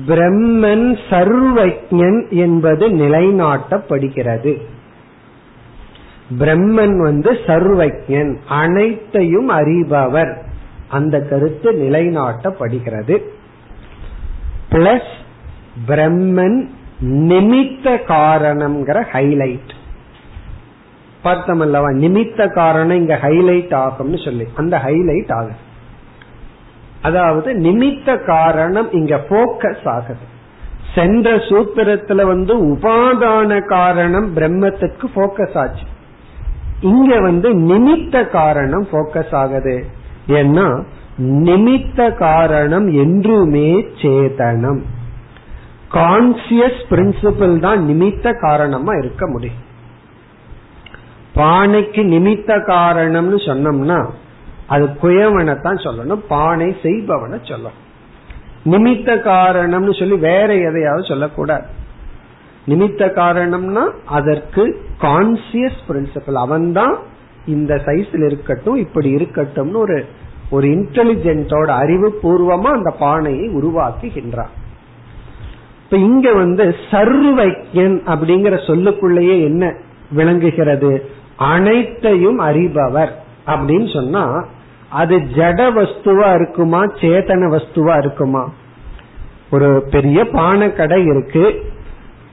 பிரம்மன் சர்வஜன் என்பது நிலைநாட்டப்படுகிறது. பிரம்மன் வந்து சர்வஜன் அனைத்தையும் அறிபவர். அந்த கருத்து நிலைநாட்டப்படுகிறது. பிளஸ் பிரம்மன் நிமித்த காரணம்ங்கிற ஹைலைட் பார்த்தோம் அல்லவா நிமித்த காரணம் இங்க ஹைலைட் ஆகும்னு சொல்லி. அந்த ஹைலைட் ஆகுது. அதாவது நிமித்த காரணம் இங்க போக்கஸ் ஆகுது. சென்ற சூத்திரத்துல வந்து உபாதான காரணம் பிரம்மத்துக்கு போக்கஸ் ஆச்சு. இங்க வந்து நிமித்த காரணம் போக்கஸ் ஆகுது. ஏன்னா நிமித்த காரணம் என்றுமே சேதனம். கான்சியஸ் பிரின்சிபிள் தான் நிமித்த காரணமா இருக்க முடியும். பானைக்கு நிமித்த காரணம்னு சொன்னோம்னா அது குயவனை தான் சொல்லணும் பானை செய்பவனை சொல்லணும். நிமித்த காரணம்னு சொல்லி வேற எதையாவது சொல்லக்கூடாது. நிமித்த காரணம்னா அதற்கு கான்சியஸ் பிரின்சிபல் அவன் தான் இந்த சைஸ்ல இருக்கட்டும் இப்படி இருக்கட்டும்னு ஒரு ஒரு இன்டெலிஜென்டோட அறிவு பூர்வமா அந்த பானையை உருவாக்குகின்றான். இப்ப இங்க வந்து சர்வைக்கியன் அப்படிங்கிற சொல்லுக்குள்ளேயே என்ன விளங்குகிறது? அனைத்தையும் அறிபவர். அப்படின்னு சொன்னா அது ஜட வஸ்துவா இருக்குமா சேதன வஸ்துவா இருக்குமா? ஒரு பெரிய பானை கடை இருக்கு.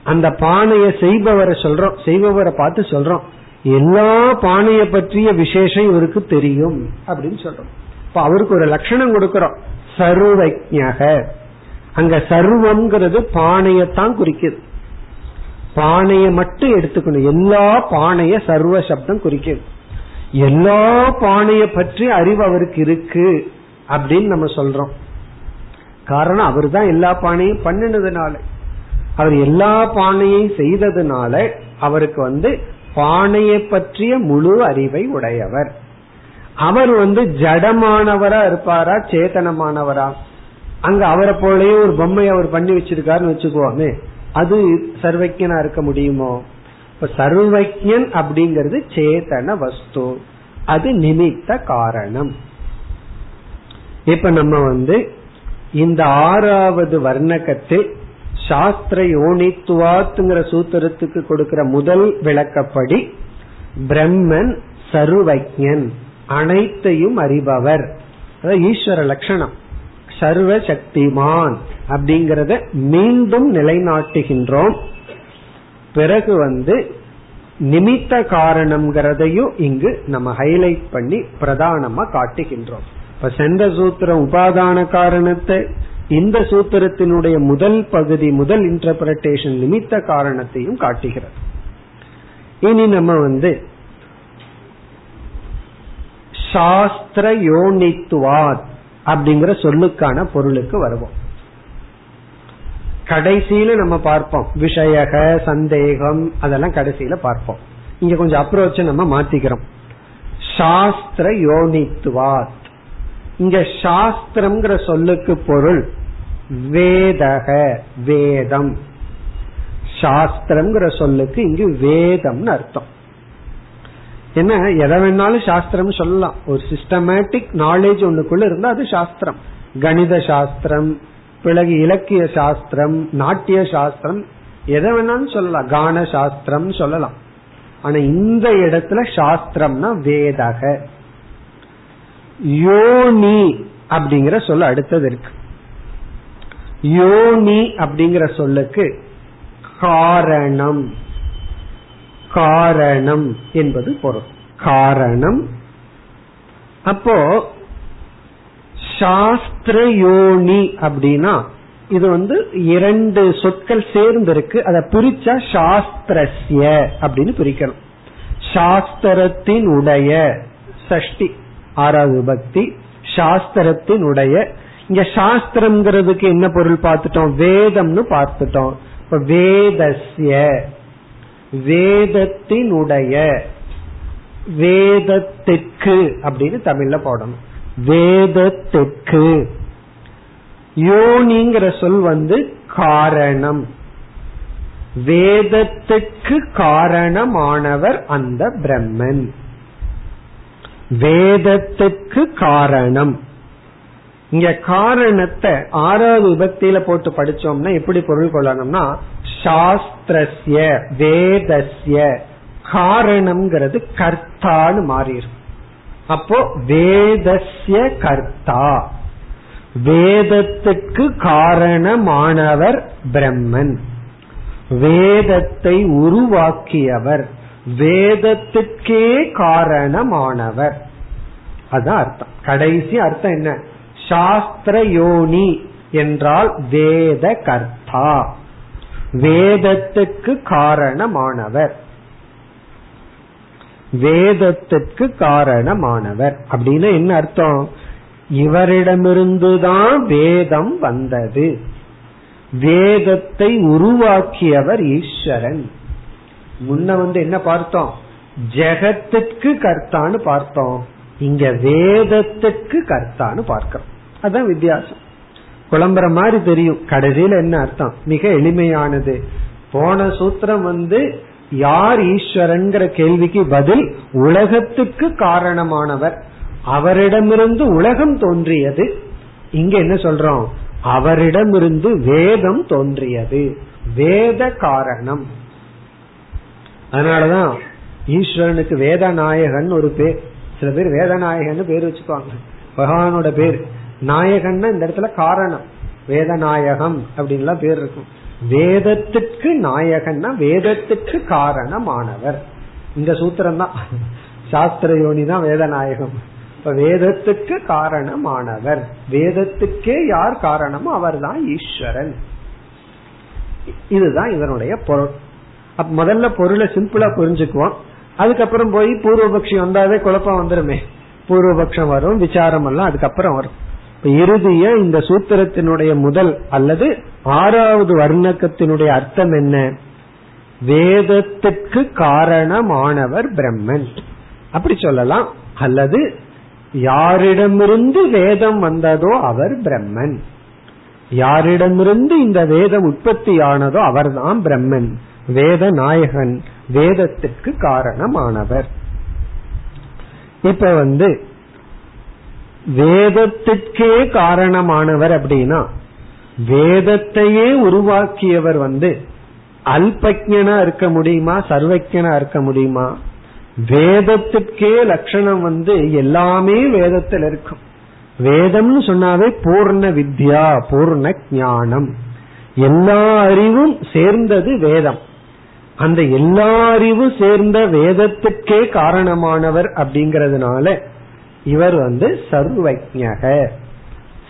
அந்த பானையை செய்பவரை சொல்றோம் செய்பவரை பார்த்து சொல்றோம். எல்லா பானைய பற்றிய விசேஷம் இவருக்கு தெரியும் அப்படின்னு சொல்றோம். இப்ப அவருக்கு ஒரு லட்சணம் கொடுக்கறோம். சர்வஜக அங்க சர்வம்ங்கிறது பானையத்தான் குறிக்குது. பானையை மட்டும் எடுத்துக்கணும். எல்லா பானைய சர்வ சப்தம் குறிக்கிறது எல்லா பானைய பற்றி அறிவு அவருக்கு இருக்கு அப்படின்னு நம்ம சொல்றோம். காரணம் அவர் தான் எல்லா பானையும் பண்ணினதுனால. அவர் எல்லா பானையும் செய்ததுனால அவருக்கு வந்து பானையை பற்றிய முழு அறிவை உடையவர். அவர் வந்து ஜடமானவரா இருப்பாரா சேத்தனமானவரா அங்க அவரை போலயே ஒரு பொம்மை அவர் பண்ணி வச்சிருக்காருன்னு வச்சுக்கோமே. அது சர்வஜனா இருக்க முடியுமோ? இப்ப சர்வஜன் அப்படிங்கிறது சேதன வஸ்து. அது நிமித்த காரணம். இப்ப நம்ம வந்து இந்த ஆறாவது வர்ணகத்தில் சாஸ்திர யோனித்துவாத்துங்கிற சூத்திரத்துக்கு கொடுக்கிற முதல் விளக்கப்படி பிரம்மன் சர்வஜன் அனைத்தையும் அறிபவர். ஈஸ்வர லட்சணம். சர்வ சக்திமான் அப்படிங்கறத மீண்டும் நிலைநாட்டுகின்றோம். பிறகு வந்து நிமித்த காரணம்ங்கிறதையும் இங்கு நம்ம ஹைலைட் பண்ணி பிரதானமா காட்டுகின்றோம். இப்ப சென்ற சூத்திரம் உபாதான காரணத்தை இந்த சூத்திரத்தினுடைய முதல் பகுதி முதல் இன்டர்பிரேஷன் நிமித்த காரணத்தையும் காட்டுகிறது. இனி நம்ம வந்து சாஸ்திர யோனித்துவாத் அப்படிங்கிற சொல்லுக்கான பொருளுக்கு வருவோம். கடைசியில நம்ம பார்ப்போம். விஷயக சந்தேகம் அதெல்லாம் கடைசியில பார்ப்போம். இங்க கொஞ்சம் அப்ரோச் நம்ம மாத்திக்கிறோம். சாஸ்திர யோனித்துவாத். இங்க சாஸ்திரம்ங்கிற சொல்லுக்கு பொருள் வேதக வேதம். சாஸ்திரம்ங்கிற சொல்லுக்கு இங்கு வேதம்னு அர்த்தம். என்ன எதை வேணாலும் சாஸ்திரம் சொல்லலாம். ஒரு சிஸ்டமேட்டிக் நாலேஜ் ஒண்ணுக்குள்ள இருந்தா அது சாஸ்திரம். கணித சாஸ்திரம் பிறகு இலக்கிய சாஸ்திரம் நாட்டிய சாஸ்திரம் எதை வேணாலும் சொல்லலாம். கான சாஸ்திரம் சொல்லலாம். ஆனா இந்த இடத்துல சாஸ்திரம்னா வேதக. யோனி அப்படிங்கிற சொல்ல அடுத்தது இருக்கு. யோனி அப்படிங்கிற சொல்லுக்கு காரணம். காரணம் என்பது பொருள். காரணம். அப்போ சாஸ்திர யோனி அப்படின்னா இது வந்து இரண்டு சொற்கள் சேர்ந்து இருக்கு அதை பிரிச்சா சாஸ்திரஸ்ய அப்படின்னு பிரிக்கணும். சாஸ்திரத்தின் உடைய சஷ்டி ஆறாவது பக்தி சாஸ்திரத்தின் உடைய இங்க சாஸ்திரம்ங்கிறதுக்கு என்ன பொருள் பார்த்துட்டோம்? வேதம்னு பார்த்துட்டோம். இப்ப வேதஸ்ய வேதத்தினுடைய வேதத்திற்கு அப்படின்னு தமிழ்ல போடணும். வேதத்திற்கு. யோனிங்கிற சொல் வந்து காரணம். வேதத்துக்கு காரணமானவர் அந்த பிரம்மன். வேதத்துக்கு காரணம். இங்க காரணத்தை ஆறாவது விபத்தியில போட்டு படிச்சோம்னா எப்படி பொருள் கொள்ளணும்னா சாஸ்திரஸ்ய வேதஸ்ய காரணம்ங்கிறது கர்த்தான்னு மாறிடும் அப்போ வேதஸ்ய கர்த்தா. வேதத்துக்கு காரணமானவர் பிரம்மன். வேதத்தை உருவாக்கியவர். வேதத்துக்கே காரணமானவர். அதுதான் அர்த்தம். கடைசி அர்த்தம் என்ன? சாஸ்திர யோனி என்றால் வேத கர்த்தா. வேதத்துக்கு காரணமானவர். வேதத்துக்கு காரணமானவர். அப்படின்னு என்ன அர்த்தம்? இவரிடமிருந்துதான் வேதம் வந்தது. வேதத்தை உருவாக்கியவர் ஈஸ்வரன். முன்ன வந்து என்ன பார்த்தோம்? ஜெகத்துக்கு கர்த்தான்னு பார்த்தோம். இங்க வேதத்துக்கு கர்த்தான்னு பார்க்கிறோம். அதான் வித்தியாசம். குழம்புற மாதிரி தெரியும். கடைசியில என்ன அர்த்தம்? மிக எளிமையானது. போன சூத்திரம் வந்து யார் ஈஸ்வரன்கிற கேள்விக்கு பதில் உலகத்துக்கு காரணமானவர். அவரிடமிருந்து உலகம் தோன்றியது. இங்க என்ன சொல்றோம்? அவரிடமிருந்து வேதம் தோன்றியது. வேத காரணம். அதனாலதான் ஈஸ்வரனுக்கு வேத நாயகன் ஒரு பேர். சில பேர் வேதநாயகன் பேர் வச்சுக்குவாங்க பகவானோட பேர். நாயகன்னா இந்த இடத்துல காரணம். வேதநாயகம் அப்படின்லாம் பேர் இருக்கும். வேதத்துக்கு நாயகன்னா வேதத்துக்கு காரணமானவர். இந்த சூத்திரம் தான் சாஸ்திர யோனி தான் வேதநாயகம். இப்ப வேதத்துக்கு காரணமானவர். வேதத்துக்கே யார் காரணமோ அவர் தான் ஈஸ்வரன். இதுதான் இதனுடைய பொருள். முதல்ல பொருளை சிம்பிளா புரிஞ்சுக்குவோம். அதுக்கப்புறம் போய் பூர்வபக்ஷி வந்தாவே குழப்பம் வந்துருமே. பூர்வபக்ஷம் வரும் விசாரம் எல்லாம் அதுக்கப்புறம் வரும். இறுதிய இந்த சூத்திரத்தினுடைய முதல் அல்லது ஆறாவது வர்ணக்கத்தினுடைய அர்த்தம் என்ன? வேதத்துக்கு காரணமானவர் பிரம்மன். அப்படி சொல்லலாம். அல்லது யாரிடமிருந்து வேதம் வந்ததோ அவர் பிரம்மன். யாரிடமிருந்து இந்த வேதம் உற்பத்தி ஆனதோ அவர்தான் பிரம்மன். வேத நாயகன் வேதத்திற்கு காரணமானவர். இப்ப வந்து வேதத்திற்கே காரணமானவர் அப்படின்னா வேதத்தையே உருவாக்கியவர் வந்து அல்பஜனா இருக்க முடியுமா சர்வஜனா இருக்க முடியுமா? வேதத்திற்கே லட்சணம் வந்து எல்லாமே வேதத்தில் இருக்கும். வேதம்னு சொன்னாவே பூர்ண வித்யா பூர்ண ஞானம். எல்லா அறிவும் சேர்ந்தது வேதம். அந்த எல்லா அறிவும் சேர்ந்த வேதத்துக்கே காரணமானவர் அப்படிங்கறதுனால இவர் வந்து சர்வஜக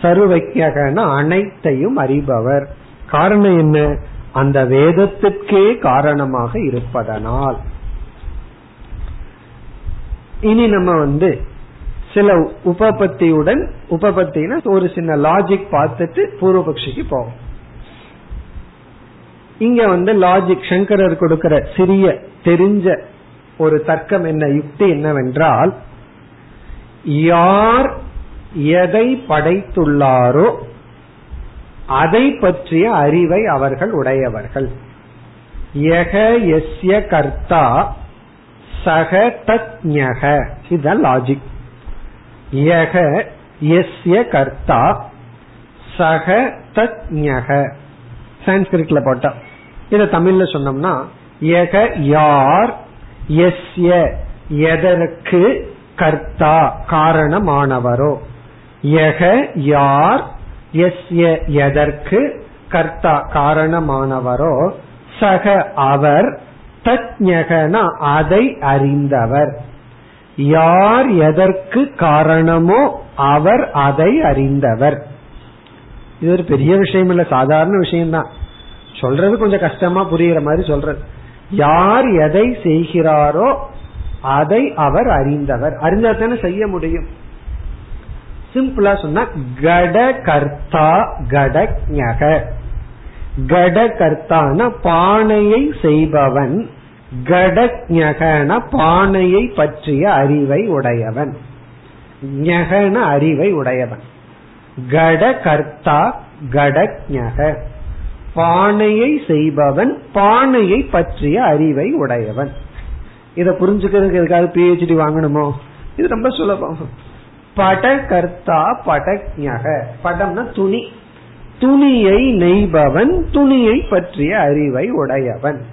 சர்வஜகன அனைத்தையும் அறிபவர். காரணம் என்ன? அந்த வேதத்துக்கே காரணமாக இருப்பதனால். இனி நம்ம வந்து சில உபபத்தியுடன் உபபத்தின ஒரு சின்ன லாஜிக் பார்த்துட்டு பூர்வபக்ஷிக்கு போவோம். இங்க வந்து லாஜிக் சங்கரர் கொடுக்கிற சிறிய தெரிஞ்ச ஒரு தர்க்கம் என்ன யுக்தி என்னவென்றால் யார் எதை படைத்துள்ளாரோ அதை பற்றிய அறிவை அவர்கள் உடையவர்கள். யக எஸ்ய கர்த்தா சக தத்ஞக. இதுதான் லாஜிக் யக எஸ்ய கர்த்தா சக தத்ஞக. சான்ஸ்கிரிட்ல போட்டா இத தமிழ்ல சொன்னோம்னா யக யார் எஸ்ய எதற்கு கர்த்தா காரணமானவரோ. யக யார் எஸ்ய எதற்கு கர்த்தா காரணமானவரோ. சக அவர் தஜ்ஞகன அதை அறிந்தவர். யார் எதற்கு காரணமோ அவர் அதை அறிந்தவர். இது ஒரு பெரிய விஷயம் இல்ல சாதாரண விஷயம்தான். சொல்றது கொஞ்சம் கஷ்டமா புரியுற மாதிரி சொல்றது. யார் எதை செய்கிறாரோ அதை அவர் அறிந்தவர். அறிந்தா தானே செய்ய முடியும். சிம்பிளா சொன்னா கட கர்த்தா கடஞக கட கர்த்தான பானையை செய்பவன். கடஞகன பானையை பற்றிய அறிவை உடையவன். ஞகன அறிவை உடையவன். கட கர்த்தா கடஞக பானையை செய்பவன் பானையை பற்றிய அறிவை உடையவன். இதை புரிஞ்சுக்கிறதுக்கு எதுக்காக பிஹெச்டி வாங்கணுமோ? இது ரொம்ப சுலபம். படகர்த்தா படக்ஞக. படம்னா துணி. துணியை நெய்பவன் துணியை பற்றிய அறிவை உடையவன்.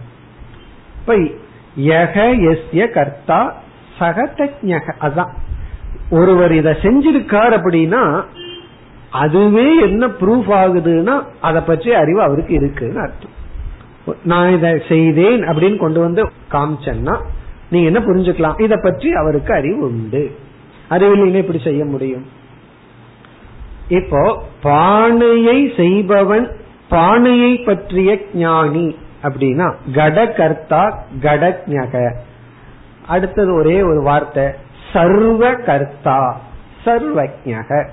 யக கர்த்தா சகதஜக அதான். ஒருவர் இதை செஞ்சிருக்கார் அப்படின்னா அதுவே என்ன ப்ரூஃப் ஆகுதுன்னா அதை பற்றி அறிவு அவருக்கு இருக்குன்னு அர்த்தம். நான் இதை செய்தேன் அப்படின்னு கொண்டு வந்து காமிச்சேன்னா நீங்க என்ன புரிஞ்சுக்கலாம்? இத பற்றி அவருக்கு அறிவு உண்டு. அறிவில்லைன்னு இப்படி செய்ய முடியும். இப்போ பானையை செய்பவன் பானையை பற்றிய ஞானி அப்படின்னா கடகர்த்தா கடஜக. அடுத்தது ஒரே ஒரு வார்த்தை சர்வ கர்த்தா சர்வஜக.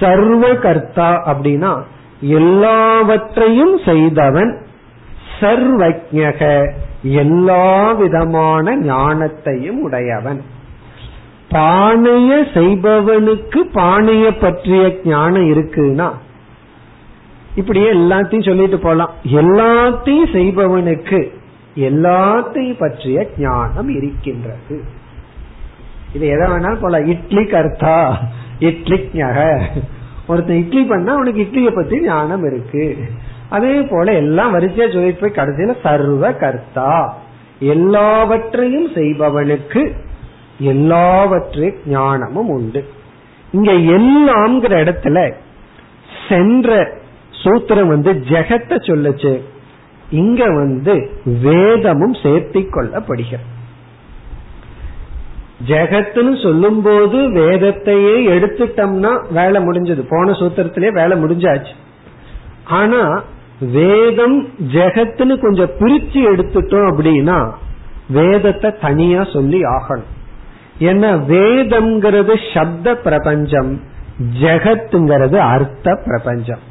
சர்வ கர்த்தா அப்படின்னா எல்லாவற்றையும் செய்தவன் சர்வஜக எல்லா விதமான ஞானத்தையும் உடையவன். பானைய செய்பவனுக்கு பானைய பற்றிய ஞானம் இருக்குன்னா இப்படியே எல்லாத்தையும் சொல்லிட்டு போலாம். எல்லாத்தையும் செய்பவனுக்கு எல்லாத்தையும் பற்றிய ஞானம் இருக்கின்றது. இது எதை வேணாலும் போல இட்லி கர்த்தா இட்லி ஒருத்தன் இட்லி பண்ணா அவனுக்கு இட்லிய பத்தி ஞானம் இருக்கு. அதே போல எல்லாம் வரிசையா சொல்லிட்டு போய் கடைசியில சர்வ கர்த்தா. எல்லாவற்றையும் செய்பவனுக்கு எல்லாவற்றை ஞானமும் உண்டு. இங்க எல்லாம்ங்கிற இடத்துல சென்ற சூத்திரம் வந்து ஜெகத்தை சொல்லுச்சு. இங்க வந்து வேதமும் சேர்த்தி கொள்ளப்படுகிறது. ஜெகத்துன்னு சொல்லும் போது வேதத்தையே எடுத்துட்டோம்னா வேலை முடிஞ்சது. போன சூத்திரத்திலே வேலை முடிஞ்சாச்சு. ஆனா வேதம் ஜெகத்துன்னு கொஞ்சம் பிரிச்சு எடுத்துட்டோம் அப்படின்னா வேதத்தை தனியா சொல்லி ஆகணும். ஏன்னா வேதம்ங்கிறது சப்த பிரபஞ்சம் ஜெகத்துங்கிறது அர்த்த பிரபஞ்சம்.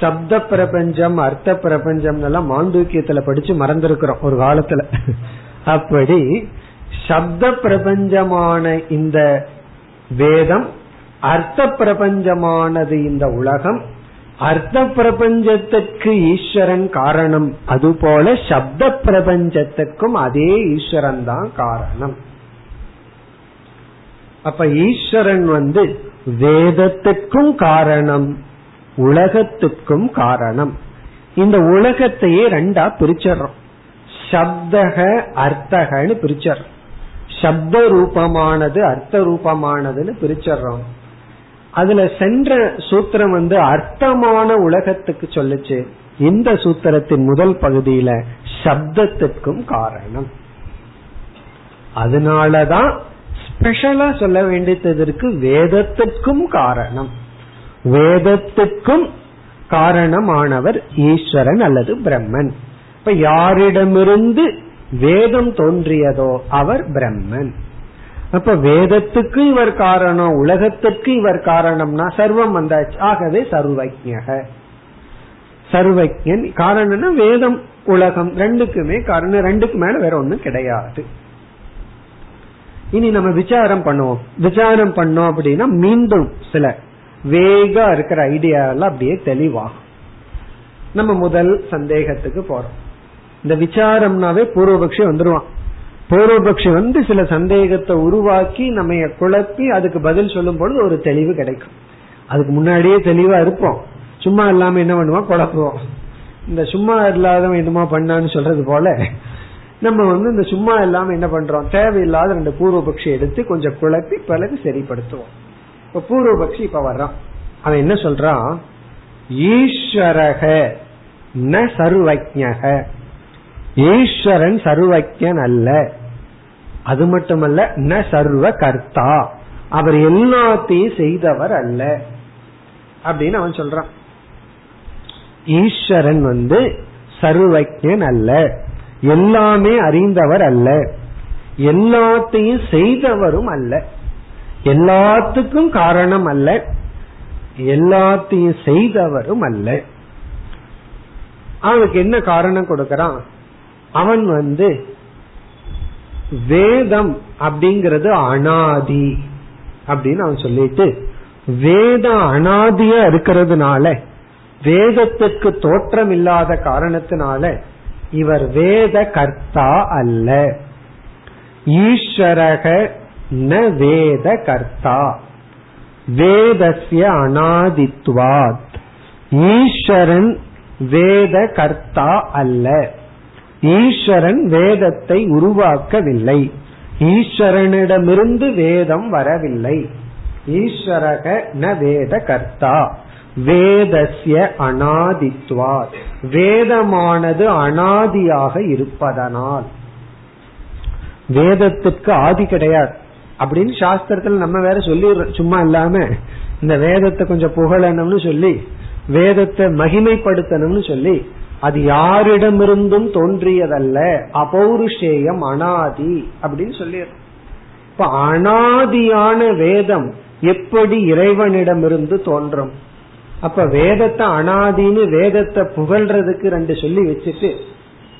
சப்த பிரபஞ்சம் அர்த்த பிரபஞ்சம் எல்லாம் மாண்டூக்கியத்துல படிச்சு மறந்திருக்கிறோம் ஒரு காலத்துல. அப்படி சப்த பிரபஞ்சமான இந்த வேதம் அர்த்த பிரபஞ்சமானது இந்த உலகம் அர்த்த பிரபஞ்சத்துக்கு ஈஸ்வரன் காரணம். அதுபோல சப்த பிரபஞ்சத்துக்கும் அதே ஈஸ்வரன் தான் காரணம். அப்ப ஈஸ்வரன் வந்து வேதத்துக்கும் காரணம் உலகத்துக்கும் காரணம். இந்த உலகத்தையே ரெண்டா பிரிச்சர்றோம் சப்தக அர்த்தகன்னு பிரிச்சர்றோம் சப்த ரூபமானது அர்த்த ரூபமானதுன்னு பிரிச்சர்றோம். அதுல சென்ற சூத்திரம் வந்து அர்த்தமான உலகத்துக்கு சொல்லுச்சு. இந்த சூத்திரத்தின் முதல் பகுதியில சப்தத்திற்கும் காரணம். அதனாலதான் ஸ்பெஷலா சொல்ல வேண்டியதற்கு வேதத்திற்கும் காரணம். வேதத்துக்கும் காரணமானவர் ஈஸ்வரன் அல்லது பிரம்மன். இப்ப யாரிடமிருந்து வேதம் தோன்றியதோ அவர் பிரம்மன். அப்ப வேதத்துக்கு இவர் காரணம் உலகத்துக்கு இவர் காரணம்னா சர்வம் வந்தாச்சு. ஆகவே சர்வஜக சர்வஜன் காரணம்னா வேதம் உலகம் ரெண்டுக்குமே காரணம். ரெண்டுக்கு மேல வேற ஒண்ணும் கிடையாது. இனி நம்ம விசாரம் பண்ணுவோம். விசாரம் பண்ணோம் அப்படின்னா மீண்டும் சில வேகா இருக்கிற ஐடியா எல்லாம் அப்படியே தெளிவாகும். நம்ம முதல் சந்தேகத்துக்கு போறோம். இந்த விசாரம்னாவே பூர்வபக்ஷி வந்துருவான். பூர்வபக்ஷி வந்து சில சந்தேகத்தை உருவாக்கி நம்ம குழப்பி அதுக்கு பதில் சொல்லும் பொழுது ஒரு தெளிவு கிடைக்கும். அதுக்கு முன்னாடியே தெளிவா இருப்போம். சும்மா இல்லாம என்ன பண்ணுவோம்? குழப்புவோம். இந்த சும்மா இல்லாதவன் என்னமா பண்ணான்னு சொல்றது போல நம்ம வந்து இந்த சும்மா இல்லாம என்ன பண்றோம்? தேவையில்லாத ரெண்டு பூர்வபக்ஷி எடுத்து கொஞ்சம் குழப்பி பிறகு சரிப்படுத்துவோம். இப்ப பூர்வபக்ஷி இப்ப வர்றான். அவன் என்ன சொல்றான்? ஈஸ்வரக ந சர்வஜக ஈஸ்வரன் சர்வஜன் அல்ல. அது மட்டுமல்ல ந சர்வ கர்த்தா அவர் எல்லாத்தையும் செய்தவர் அல்ல. அப்படின்னு அவன் சொல்றான். ஈஸ்வரன் வந்து சர்வஜன் அல்ல. எல்லாமே அறிந்தவர் அல்ல. எல்லாத்தையும் செய்தவரும் அல்ல. எல்லாத்துக்கும் காரணம் அல்ல. எல்லாத்தையும் செய்தவரும் அல்ல. அவனுக்கு என்ன காரணம் கொடுக்கறான்? அவன் வந்து வேதம் அப்படிங்கறது அனாதி அப்படின்னு அவன் சொல்லிட்டு வேதம் அனாதியா இருக்கிறதுனால வேதத்துக்கு தோற்றம் இல்லாத காரணத்தினால இவர் வேத கர்த்தா அல்ல. ஈஸ்வரக ந வேத கர்த்தா. வேதசிய அனாதித்வாத். ஈஸ்வரன் வேத கர்த்தா அல்ல. ஈஸ்வரன் வேதத்தை உருவாக்கவில்லை. ஈஸ்வரனிடமிருந்து வேதம் வரவில்லை. ஈஸ்வரக ந வேத கர்த்தா வேதசிய அனாதித்வார் வேதமானது அனாதியாக இருப்பதனால். வேதத்துக்கு ஆதி கிடையாது. அப்படின்னு சாஸ்திரத்துல நம்ம வேற சொல்லி சும்மா இல்லாம இந்த வேதத்தை கொஞ்சம் புகழணும்னு சொல்லி வேதத்தை மகிமைப்படுத்தணும்னு சொல்லி அது யாரிடமிருந்தும் தோன்றியதல்ல. அபௌருஷேயம் அனாதி அப்படின்னு சொல்லிடுறோம் இப்ப அனாதியான வேதம் எப்படி இறைவனிடமிருந்து தோன்றும்? அப்ப வேதத்தை அனாதின்னு வேதத்தை புகழ்றதுக்கு ரெண்டு சொல்லி வச்சுட்டு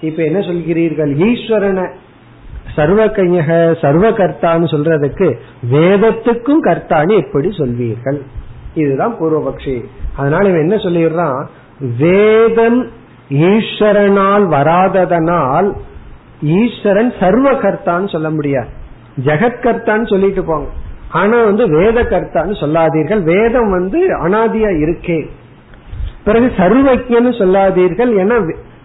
இப்ப என்ன சொல்கிறீர்கள்? ஈஸ்வரனை சர்வ கையக சர்வ கர்த்தான்னு சொல்றதுக்கு வேதத்துக்கும் கர்த்தான்னு எப்படி சொல்வீர்கள்? இதுதான் பூர்வபக்ஷி. அதனால இவன் என்ன சொல்லிடுறான்? வேதம் ஈஸ்வரனால் வராததனால் ஈஸ்வரன் சர்வ கர்த்தான்னு சொல்ல முடியாது. ஜெகத்கர்த்தான்னு சொல்லிட்டு போங்க. ஆனா வந்து வேத கர்த்தான்னு சொல்லாதீர்கள். வேதம் வந்து அனாதியா இருக்கே. பிறகு சர்வஜன்னு சொல்லாதீர்கள். என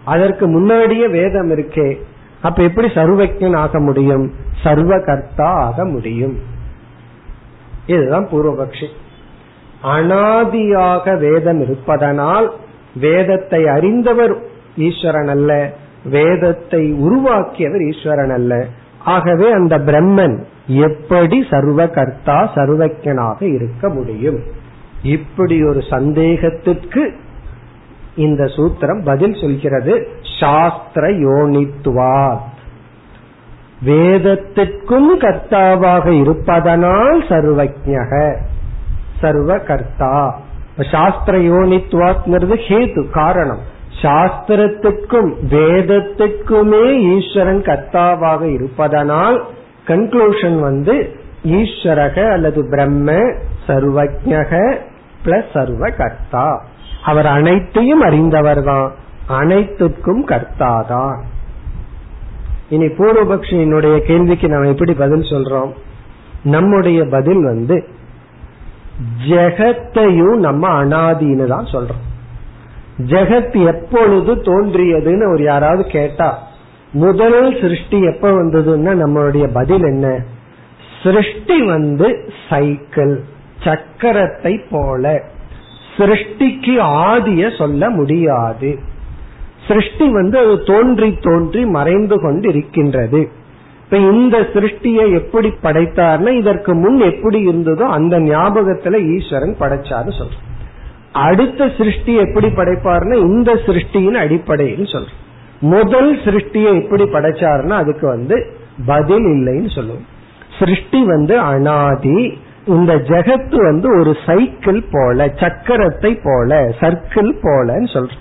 அதற்கு முன்னாடியே வேதம் இருக்கே. அப்ப எப்படி சர்வஜன் ஆக முடியும்? சர்வ கர்த்தா ஆக முடியும். இதுதான் பூர்வபக்ஷி. அனாதியாக வேதம் இருப்பதனால் வேதத்தை அறிந்தவர் ஈஸ்வரன் அல்ல வேதத்தை உருவாக்கியவர் ஈஸ்வரன் அல்ல. ஆகவே அந்த பிரம்மன் எப்படி சர்வ கர்த்தா சர்வஜனாக இருக்க முடியும்? இப்படி ஒரு சந்தேகத்திற்கு இந்த சூத்திரம் பதில் சொல்கிறது. சாஸ்திர யோனித்துவா வேதத்திற்கும் கர்த்தாவாக இருப்பதனால் சர்வஜக சர்வ கர்த்தா சாஸ்திர யோனித்துவாத்ங்கிறது ஹேது காரணம். சாஸ்திரத்துக்கும் வேதத்துக்குமே ஈஸ்வரன் கர்த்தாவாக இருப்பதனால் கன்க்ளூஷன் வந்து ஈஸ்வரக அல்லது பிரம்ம சர்வஜக பிளஸ் சர்வ கர்த்தா அவர் அனைத்தையும் அறிந்தவர் தான் அனைத்துக்கும் கர்த்தாதான். இனி பூர்வபக்ஷியினுடைய கேள்விக்கு நாம் எப்படி பதில் சொல்றோம்? நம்முடைய பதில் வந்து ஜெகத்தையும் நம்ம அனாதின்னு தான் சொல்றோம். ஜெகத் எப்பொழுது தோன்றியதுன்னு ஒரு யாராவது கேட்டா முதல் சிருஷ்டி எப்ப வந்ததுன்னா நம்மளுடைய பதில் என்ன? சிருஷ்டி வந்து சைக்கிள் சக்கரத்தை போல. சிருஷ்டிக்கு ஆதிய சொல்ல முடியாது. சிருஷ்டி வந்து அது தோன்றி தோன்றி மறைந்து கொண்டு இருக்கின்றது இப்ப இந்த சிருஷ்டியை எப்படி படைத்தார்னா இதற்கு முன் எப்படி இருந்ததோ அந்த ஞாபகத்துல ஈஸ்வரன் படைச்சாரு சொல்ற அடுத்த சிருஷ்டி எப்படி படைப்பார்னா இந்த சிருஷ்டியின் அடிப்படையில் சொல்ற முதல் சிருஷ்டியை எப்படி படைச்சாருன்னா அதுக்கு வந்து பதில் இல்லைன்னு சொல்லுவோம். சிருஷ்டி வந்து அனாதி இந்த ஜெகத்து வந்து ஒரு சைக்கிள் போல சக்கரத்தை போல சர்க்கிள் போலன்னு சொல்ற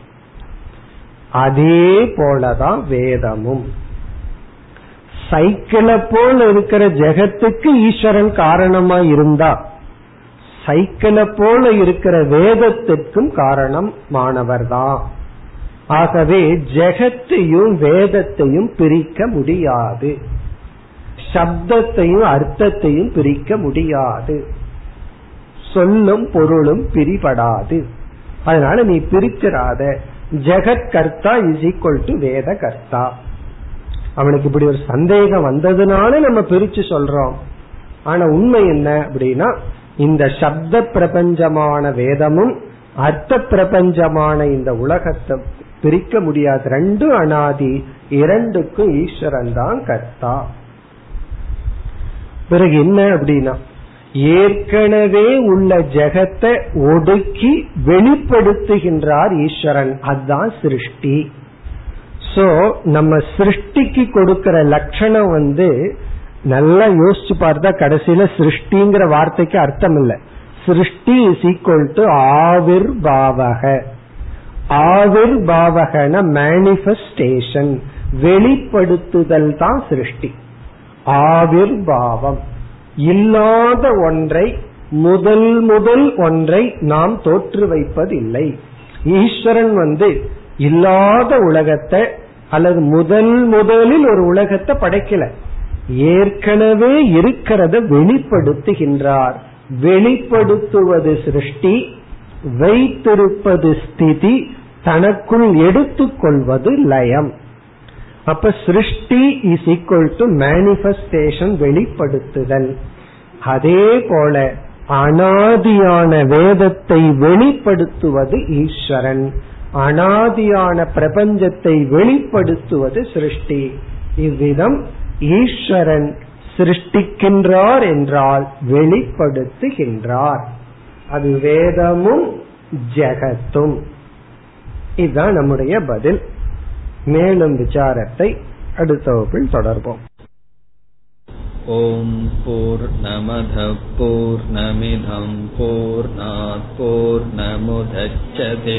அதே போலதான் வேதமும். சைக்கிளை போல் இருக்கிற ஜெகத்துக்கு ஈஸ்வரன் காரணமா இருந்தா சைக்கிளை போல இருக்கிற வேதத்திற்கும் காரணம் மாணவர் தான் ஆகவே ஜெகத்தையும் வேதத்தையும் பிரிக்க முடியாது. சப்தத்தையும் அர்த்தத்தையும் பிரிக்க முடியாது. சொல்லும் பொருளும் பிரிபடாது. அதனால நீ பிரிக்கிறாத ஜெகத் கர்த்தா இஸ் ஈக்வல் டு வேத கர்த்தா. அவனுக்கு இப்படி ஒரு சந்தேகம் வந்ததுனால நம்ம பிரிச்சு சொல்றோம். ஆனா உண்மை என்ன அப்படின்னா இந்த சப்த பிரபஞ்சமான வேதமும் அர்த்த பிரபஞ்சமான இந்த உலகத்தை பிரிக்க முடியாது. ரெண்டும் அனாதி இரண்டுக்கும் ஈஸ்வரன் தான் கர்த்தா. பிறகு என்ன அப்படின்னா ஏற்கனவே உள்ள ஜெகத்தை ஒடுக்கி வெளிப்படுத்துகின்றார் ஈஸ்வரன். அதுதான் சிருஷ்டி. சோ நம்ம சிருஷ்டிக்கு கொடுக்கிற லட்சணம் வந்து நல்லா யோசிச்சு பார்த்தா கடைசியில சிருஷ்டிங்கிற வார்த்தைக்கு அர்த்தம் இல்ல சிருஷ்டி இஸ் ஈக்வல் டு ஆவிர் பாவக ஆவிர் பாவகன மேனிபெஸ்டேஷன் வெளிப்படுத்துதல் தான் சிருஷ்டி. ஆவிர் பாவம் இல்லாத ஒன்றை முதல் முதல் ஒன்றை நாம் தோற்று வைப்பதில்லை ஈஸ்வரன் வந்து இல்லாத உலகத்தை அல்லது முதல் முதலில் ஒரு உலகத்தை படைக்கல. ஏற்கனவே இருக்கிறத வெளிப்படுத்துகின்றார். வெளிப்படுத்துவது சிருஷ்டி வைத்திருப்பது ஸ்திதி தனக்குள் எடுத்துக்கொள்வது லயம். அப்ப சிருஷ்டி இஸ் ஈக்வல் டு மேனிபெஸ்டேஷன் வெளிப்படுத்துதல். அதே போல அனாதியான வேதத்தை வெளிப்படுத்துவது ஈஸ்வரன். அனாதியான பிரபஞ்சத்தை வெளிப்படுத்துவது சிருஷ்டி இவ்விதம் ஈஸ்வரன் சிருஷ்டிக்கின்றார் என்றால் வெளிப்படுத்துகின்றார் அது வேதமும் ஜெகத்தும் இதுதான் நம்முடைய பதில் மேலும் விசாரத்தை அடுத்த வகுப்பில் தொடர்போம் ॐ पूर्णमधः पूर्णमिधं पूर्णात् पूर्णमुदच्छते